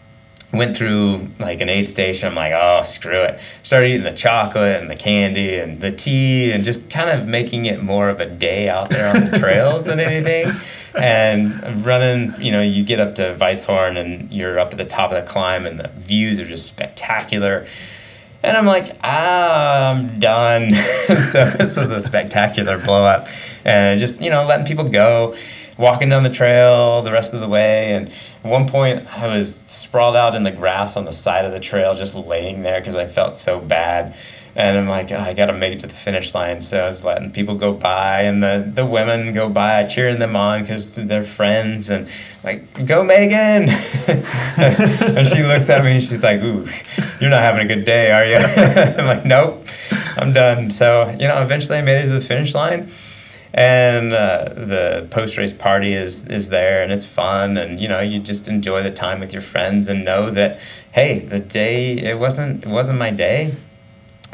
went through like an aid station. I'm like, oh, screw it. Started eating the chocolate and the candy and the tea and just kind of making it more of a day out there on the trails than anything. And running, you know, you get up to Weisshorn and you're up at the top of the climb and the views are just spectacular. And I'm like, ah, I'm done. so this was a spectacular blow up. And just, you know, letting people go, walking down the trail the rest of the way. And at one point, I was sprawled out in the grass on the side of the trail, just laying there because I felt so bad. And I'm like, oh, I got to make it to the finish line. So I was letting people go by, and the, the women go by, cheering them on because they're friends. And like, go Megan! and she looks at me and she's like, Ooh, you're not having a good day, are you? I'm like, Nope, I'm done. So, you know, eventually I made it to the finish line. And uh, the post race party is, is there and it's fun. And, you know, you just enjoy the time with your friends and know that, hey, the day, it wasn't, it wasn't my day.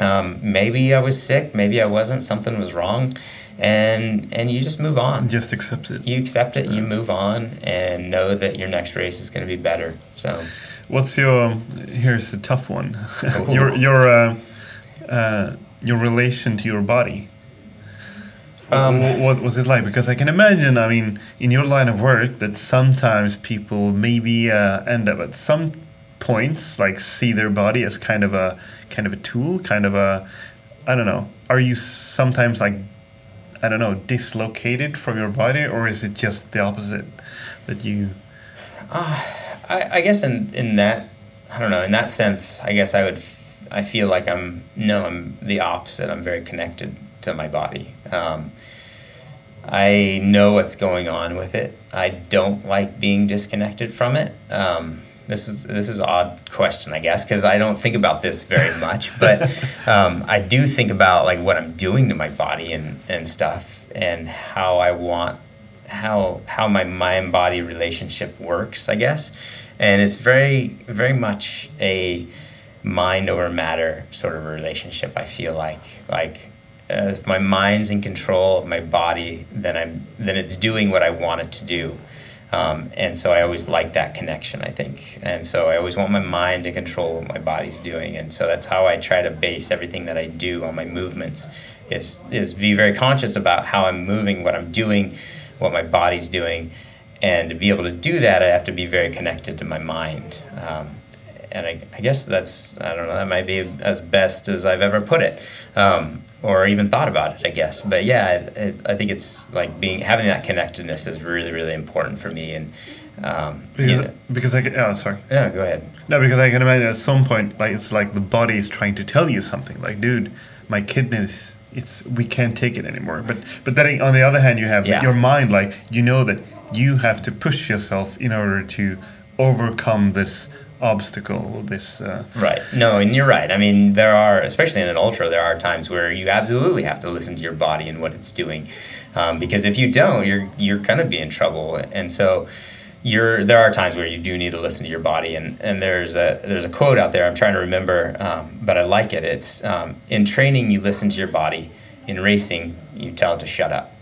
Um, maybe I was sick, maybe I wasn't, something was wrong. And, and you just move on Just accept it. you accept it, you move on, and know that your next race is going to be better. So, What's your here's a tough one. Your your uh, uh, your relation to your body. Um, Wh- what was it like? Because I can imagine. I mean, in your line of work, that sometimes people maybe uh, end up at some points like see their body as kind of a kind of a tool, kind of a I don't know. Are you sometimes like I don't know dislocated from your body, or is it just the opposite that you? I, I guess in in that, I don't know. In that sense, I guess I would. I feel like I'm no, I'm the opposite. I'm very connected to my body. Um, I know what's going on with it. I don't like being disconnected from it. Um, this is this is an odd question, I guess, because I don't think about this very much. But um, I do think about like what I'm doing to my body and, and stuff, and how I want how how my mind body relationship works, I guess. And it's very very much a mind over matter sort of relationship. I feel like like uh, if my mind's in control of my body, then I'm then it's doing what I want it to do. Um, and so I always like that connection, I think. And so I always want my mind to control what my body's doing. And so that's how I try to base everything that I do on my movements is is be very conscious about how I'm moving, what I'm doing, what my body's doing, and to be able to do that, I have to be very connected to my mind. Um, and I, I, guess that's I don't know that might be as best as I've ever put it, um, or even thought about it. I guess, but yeah, I, I, think it's like being having that connectedness is really really important for me, and um, because yeah. because I can, oh sorry yeah go ahead no because I can imagine at some point like it's like the body is trying to tell you something like dude my kidneys it's we can't take it anymore but but then on the other hand you have yeah. your mind like you know that you have to push yourself in order to overcome this obstacle this uh, right. No and you're right. I mean there are especially in an ultra there are times where you absolutely have to listen to your body and what it's doing. Um, because if you don't you're you're going to be in trouble. And so you're there are times where you do need to listen to your body. And, and there's a there's a quote out there I'm trying to remember um, but I like it. It's um, in training you listen to your body. In racing you tell it to shut up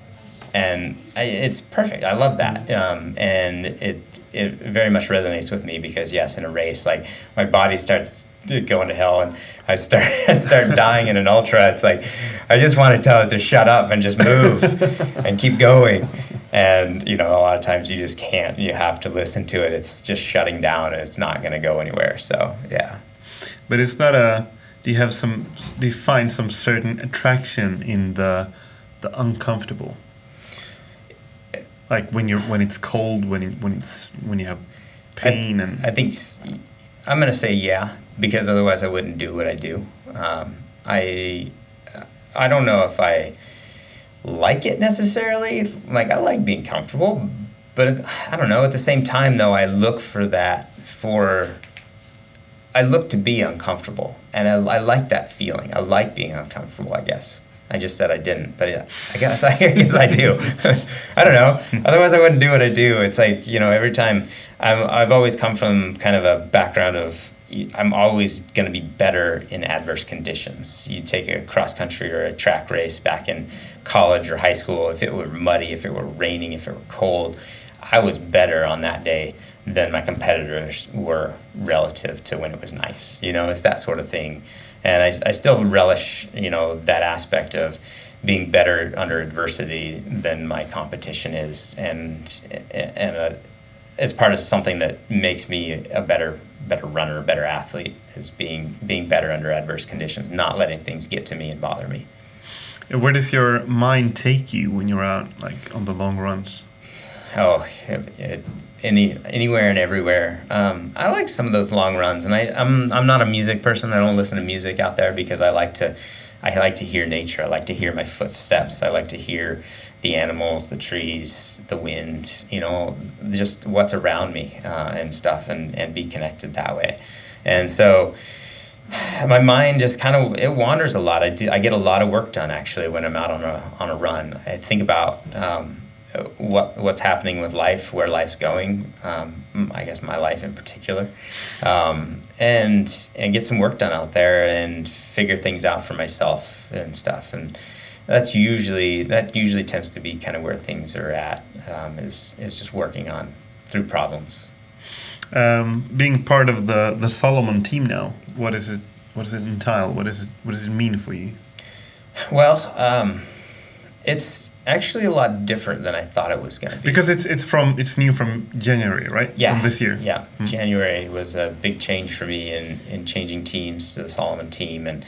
and I, it's perfect. I love that. Um, and it it very much resonates with me because yes in a race like my body starts going to hell and I start I start dying in an ultra. It's like I just want to tell it to shut up and just move and keep going. And you know a lot of times you just can't you have to listen to it. It's just shutting down and it's not going to go anywhere. So yeah. But is that a do you have some do you find some certain attraction in the the uncomfortable like when you're when it's cold when it, when it's when you have pain I, and I think I'm going to say yeah because otherwise I wouldn't do what I do um, I I don't know if I like it necessarily. Like I like being comfortable, but I don't know. At the same time, though, I look for that for. I look to be uncomfortable, and I, I like that feeling. I like being uncomfortable. I guess I just said I didn't, but yeah, I guess I, guess I do. I don't know. Otherwise, I wouldn't do what I do. It's like you know, every time I'm, I've always come from kind of a background of I'm always going to be better in adverse conditions. You take a cross country or a track race back in college or high school, if it were muddy, if it were raining, if it were cold, I was better on that day than my competitors were relative to when it was nice. You know, it's that sort of thing. And I, I still relish, you know, that aspect of being better under adversity than my competition is. And, and uh, as part of something that makes me a better better runner, a better athlete, is being being better under adverse conditions, not letting things get to me and bother me. Where does your mind take you when you're out, like on the long runs? Oh, it, any anywhere and everywhere. Um, I like some of those long runs, and I, I'm I'm not a music person. I don't listen to music out there because I like to I like to hear nature. I like to hear my footsteps. I like to hear the animals, the trees, the wind. You know, just what's around me uh, and stuff, and and be connected that way. And so my mind just kind of it wanders a lot. I do I get a lot of work done actually when I'm out on a on a run. I think about um, what what's happening with life, where life's going. Um, I guess my life in particular, um, and and get some work done out there and figure things out for myself and stuff. And that's usually that usually tends to be kind of where things are at. Um, is is just working on through problems. Um, being part of the the Salomon team now, what is it? What does it entail? What is it? What does it mean for you? Well, um, it's actually a lot different than I thought it was going to be. Because it's it's from it's new from January, right? Yeah, from this year. Yeah, mm. January was a big change for me in in changing teams to the Salomon team, and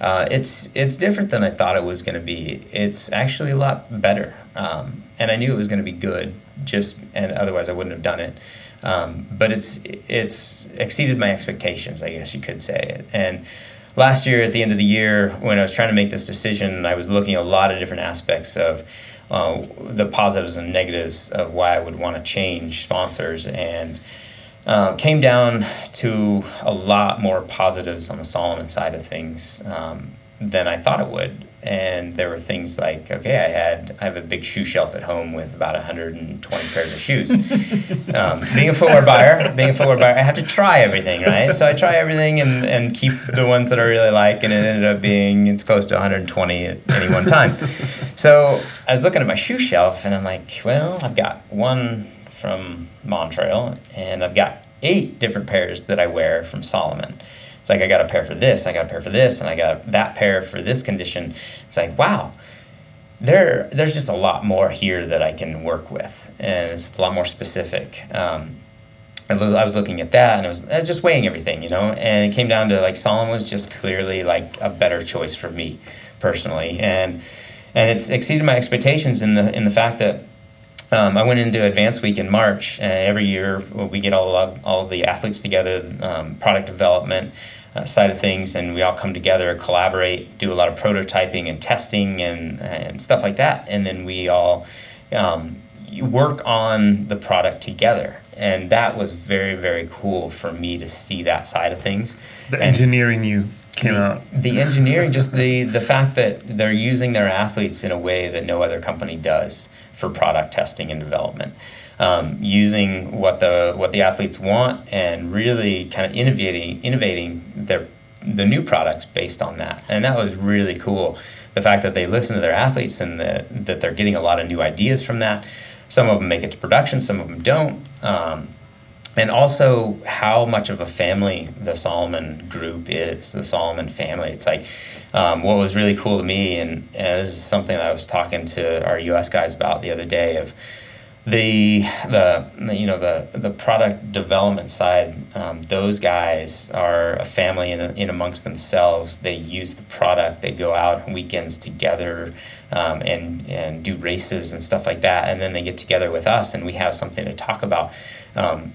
uh, it's it's different than I thought it was going to be. It's actually a lot better, um, and I knew it was going to be good. Just and otherwise I wouldn't have done it. Um, but it's it's exceeded my expectations, I guess you could say. And last year, at the end of the year, when I was trying to make this decision, I was looking at a lot of different aspects of uh, the positives and negatives of why I would want to change sponsors, and uh, came down to a lot more positives on the Salomon side of things um, than I thought it would and there were things like okay i had i have a big shoe shelf at home with about 120 pairs of shoes. Um, being a footwear buyer being a footwear buyer i have to try everything right? So i try everything and, and keep the ones that i really like and it ended up being it's close to 120 at any one time. So i was looking at my shoe shelf and i'm like well i've got one from Montrail and i've got eight different pairs that i wear from salomon It's like I got a pair for this, I got a pair for this, and I got that pair for this condition. It's like wow, there there's just a lot more here that I can work with, and it's a lot more specific. Um, I was, looking at that and I was, was just weighing everything, you know, and it came down to like Salomon was just clearly like a better choice for me personally, and and it's exceeded my expectations in the in the fact that um, I went into Advance Week in March. and every year, we get all of, all of the athletes together, um, product development uh, side of things, and we all come together, collaborate, do a lot of prototyping and testing and, and stuff like that. And then we all um, work on the product together. And that was very, very cool for me to see that side of things. The And- engineering you came the, out. the engineering, just the the fact that they're using their athletes in a way that no other company does for product testing and development. Um, using what the what the athletes want and really kind of innovating innovating their the new products based on that, and that was really cool. The fact that they listen to their athletes and that that they're getting a lot of new ideas from that. Some of them make it to production, some of them don't. Um, and also how much of a family the Salomon group is, the Salomon family. It's like um, what was really cool to me, and, and this is something I was talking to our U.S. guys about the other day of the the you know the the product development side. Um, those guys are a family in, in amongst themselves. They use the product. They go out on weekends together. Um, and and do races and stuff like that, and then they get together with us, and we have something to talk about. Um,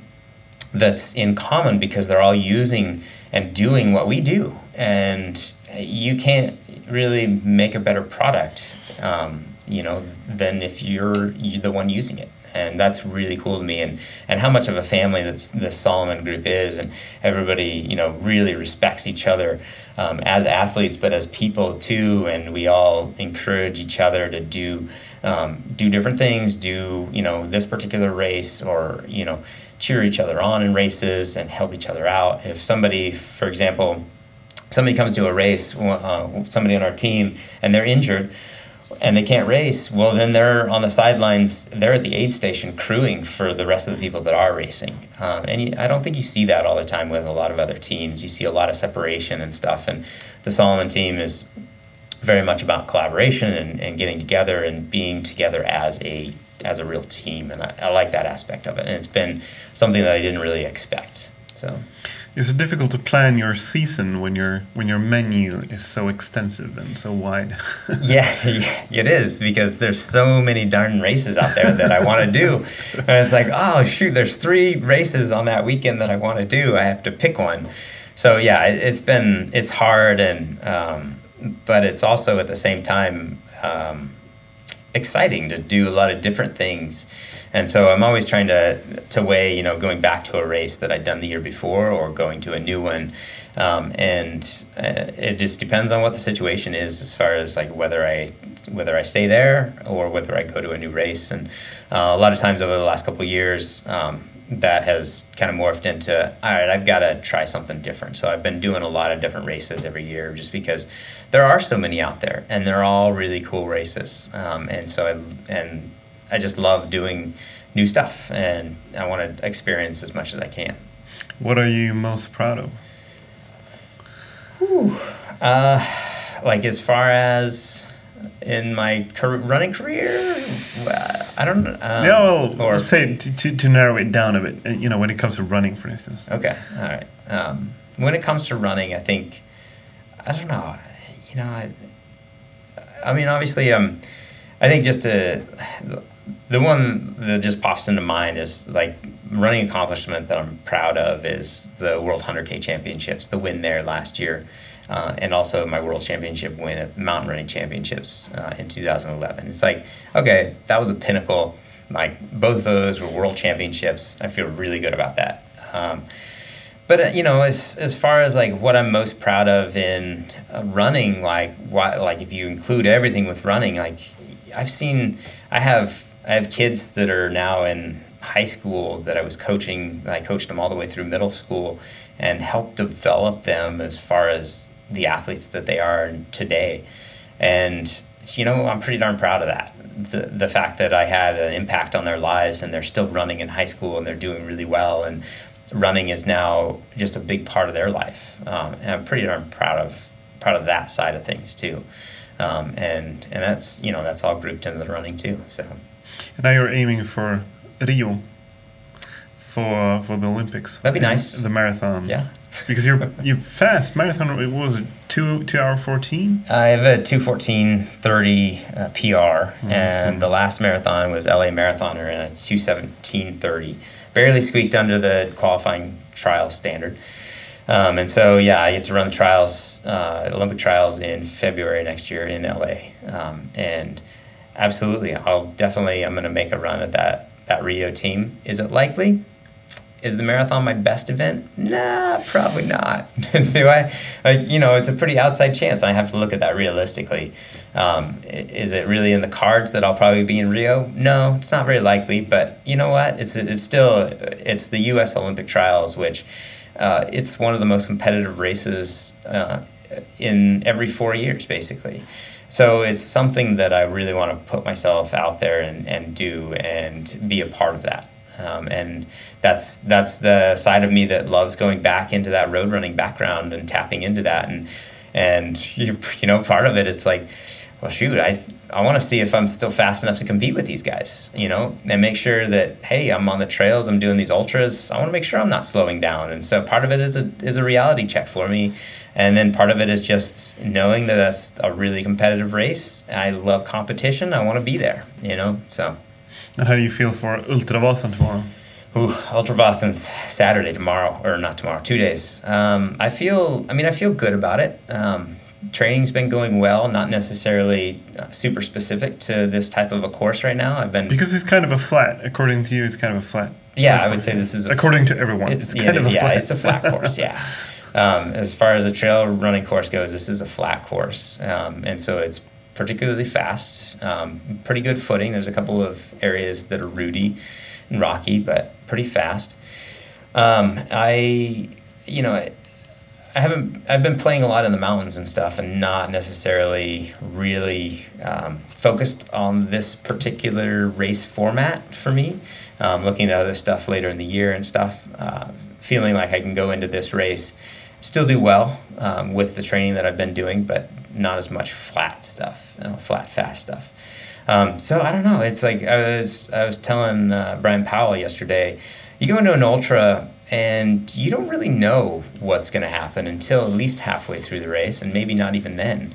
that's in common because they're all using and doing what we do and you can't really make a better product um, you know than if you're, the one using it. And that's really cool to me. And and how much of a family this this Salomon group is. And everybody you know really respects each other um, as athletes but as people too. And we all encourage each other to do um, do different things do you know this particular race or you know cheer each other on in races and help each other out. If somebody for example somebody comes to a race uh, somebody on our team and they're injured and they can't race, well, then they're on the sidelines. They're at the aid station crewing for the rest of the people that are racing. Um, and you, I don't think you see that all the time with a lot of other teams. You see a lot of separation and stuff. And the Salomon team is very much about collaboration and, and getting together and being together as a as a real team. And I, I like that aspect of it. And it's been something that I didn't really expect. So. Is it difficult to plan your season when your when your menu is so extensive and so wide? yeah, it is because there's so many darn races out there that I want to do, and it's like, oh shoot, there's three races on that weekend that I want to do. I have to pick one. So yeah, it, it's been it's hard and um, but it's also at the same time um, exciting to do a lot of different things. And so I'm always trying to to weigh, you know, going back to a race that I'd done the year before or going to a new one. Um, and uh, it just depends on what the situation is as far as like whether I whether I stay there or whether I go to a new race. And uh, a lot of times over the last couple years, um, that has kind of morphed into all right i've got to try something different so i've been doing a lot of different races every year just because there are so many out there and they're all really cool races um, and so I, and i just love doing new stuff and i want to experience as much as i can what are you most proud of uh, like as far as in my car- running career, uh, I don't. Um, well, or, say to, to, to, narrow it down a bit. uh, You know, when it comes to running, for instance. Okay, all right. Um, when it comes to running, I think I don't know. You know, I, I mean, obviously, um, I think just to the one that just pops into mind is like running accomplishment that I'm proud of is the World 100K Championships, the win there last year, uh, and also my World Championship win at Mountain Running Championships uh, in 2011. It's like, okay, that was the pinnacle. Like both those were World Championships. I feel really good about that. Um, but uh, you know, as as far as like what I'm most proud of in uh, running, like why, like if you include everything with running, like I've seen, I have I have kids that are now in high school that I was coaching. I coached them all the way through middle school and helped develop them as far as the athletes that they are today. And you know, I'm pretty darn proud of that. The the fact that I had an impact on their lives and they're still running in high school and they're doing really well and running is now just a big part of their life, um, and I'm pretty darn proud of proud of that side of things too. Um, and and that's you know that's all grouped into the running too. So. And now you're aiming for Rio for for the Olympics. That'd be nice. The marathon. Yeah. Because you're you fast marathon. What was it two two hour fourteen? I have a two fourteen thirty uh, PR, mm-hmm. and the last marathon was LA Marathoner in a two seventeen thirty. Barely squeaked under the qualifying trial standard. Um, and so, yeah, I get to run the trials, uh, Olympic trials in February next year in LA. Um, and absolutely, I'll definitely, I'm going to make a run at that, that Rio team. Is it likely? Is the marathon my best event? Nah, probably not. Do I? Like, you know, it's a pretty outside chance. I have to look at that realistically. Um, is it really in the cards that I'll probably be in Rio? No, it's not very likely. But you know what? It's it's still it's the U.S. Olympic Trials, which uh, it's one of the most competitive races uh, in every four years, basically. So it's something that I really want to put myself out there and, and do and be a part of that. Um, and that's that's the side of me that loves going back into that road running background and tapping into that and and you, you know part of it it's like well shoot I I want to see if I'm still fast enough to compete with these guys, you know, and make sure that hey, I'm on the trails, I'm doing these ultras. I want to make sure I'm not slowing down, and so part of it is a is a reality check for me, and then part of it is just knowing that that's a really competitive race. I love competition. I want to be there, you know. So. And how do you feel for Ultravasan tomorrow? Ooh, Ultravasan's Saturday tomorrow, or not tomorrow, two days. Um, I feel, I mean, I feel good about it. Um, training's been going well, not necessarily uh, super specific to this type of a course right now. I've been because it's kind of a flat. According to you, it's kind of a flat. Yeah, I would say this is according to everyone. It's, it's kind yeah, of a yeah, flat. it's a flat course. Yeah. Um, as far as a trail running course goes, this is a flat course, um, and so it's particularly fast. Um, pretty good footing. There's a couple of areas that are rooty and rocky, but pretty fast. Um, I, you know, I haven't. I've been playing a lot in the mountains and stuff, and not necessarily really um, focused on this particular race format for me. Um, looking at other stuff later in the year and stuff, uh, feeling like I can go into this race, still do well um, with the training that I've been doing, but not as much flat stuff, you know, flat fast stuff. Um, so I don't know. It's like I was I was telling uh, Bryon Powell yesterday. You go into an ultra and you don't really know what's going to happen until at least halfway through the race, and maybe not even then.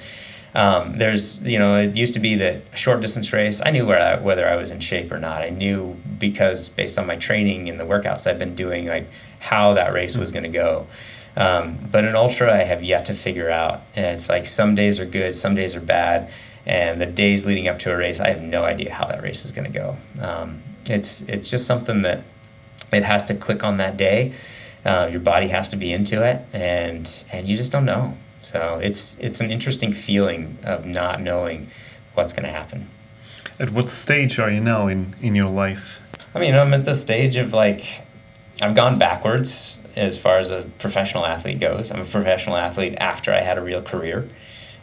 Um, there's, you know, it used to be that a short distance race, I knew where I, whether I was in shape or not. I knew because based on my training and the workouts I've been doing, like how that race was going to go. Um, but an ultra, I have yet to figure out. And it's like some days are good, some days are bad, and the days leading up to a race, I have no idea how that race is going to go. Um, it's it's just something that it has to click on that day. Uh, your body has to be into it, and and you just don't know. So it's it's an interesting feeling of not knowing what's going to happen. At what stage are you now in in your life? I mean, I'm at the stage of like I've gone backwards as far as a professional athlete goes. I'm a professional athlete after I had a real career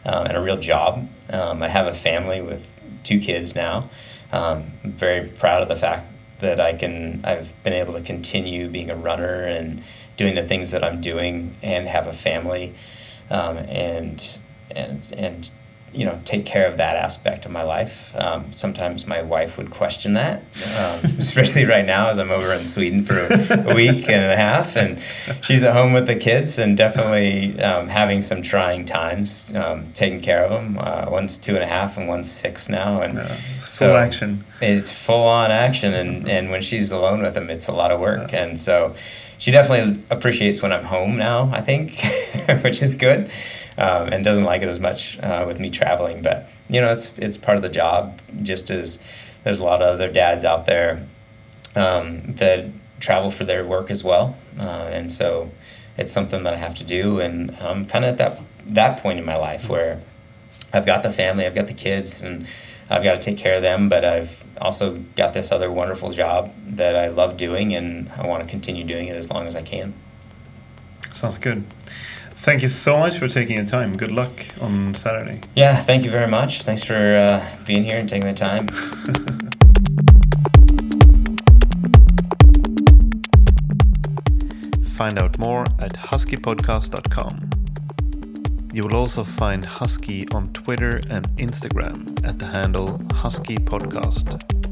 um, and a real job. Um, I have a family with two kids now. Um, I'm very proud of the fact that I can I've been able to continue being a runner and doing the things that I'm doing and have a family um, and and and you know take care of that aspect of my life. Um, sometimes my wife would question that, um, especially right now as I'm over in Sweden for a, a, week and a half, and she's at home with the kids and definitely um, having some trying times um, taking care of them. Uh, one's two and a half and one's six now, and yeah, it's full so action. It's full on action, and and when she's alone with them, it's a lot of work, yeah. and so. She definitely appreciates when I'm home now, I think, which is good um, and doesn't like it as much uh, with me traveling. But you know, it's it's part of the job. Just as there's a lot of other dads out there um, that travel for their work as well, uh, and so it's something that I have to do. And I'm kind of at that that point in my life where I've got the family, I've got the kids, and I've got to take care of them. But I've also got this other wonderful job that I love doing, and I want to continue doing it as long as I can. Sounds good. Thank you so much for taking the time. Good luck on Saturday. Yeah, thank you very much. Thanks for uh, being here and taking the time. find out more at huskypodcast.com. You will also find Husky on Twitter and Instagram at the handle Husky Podcast.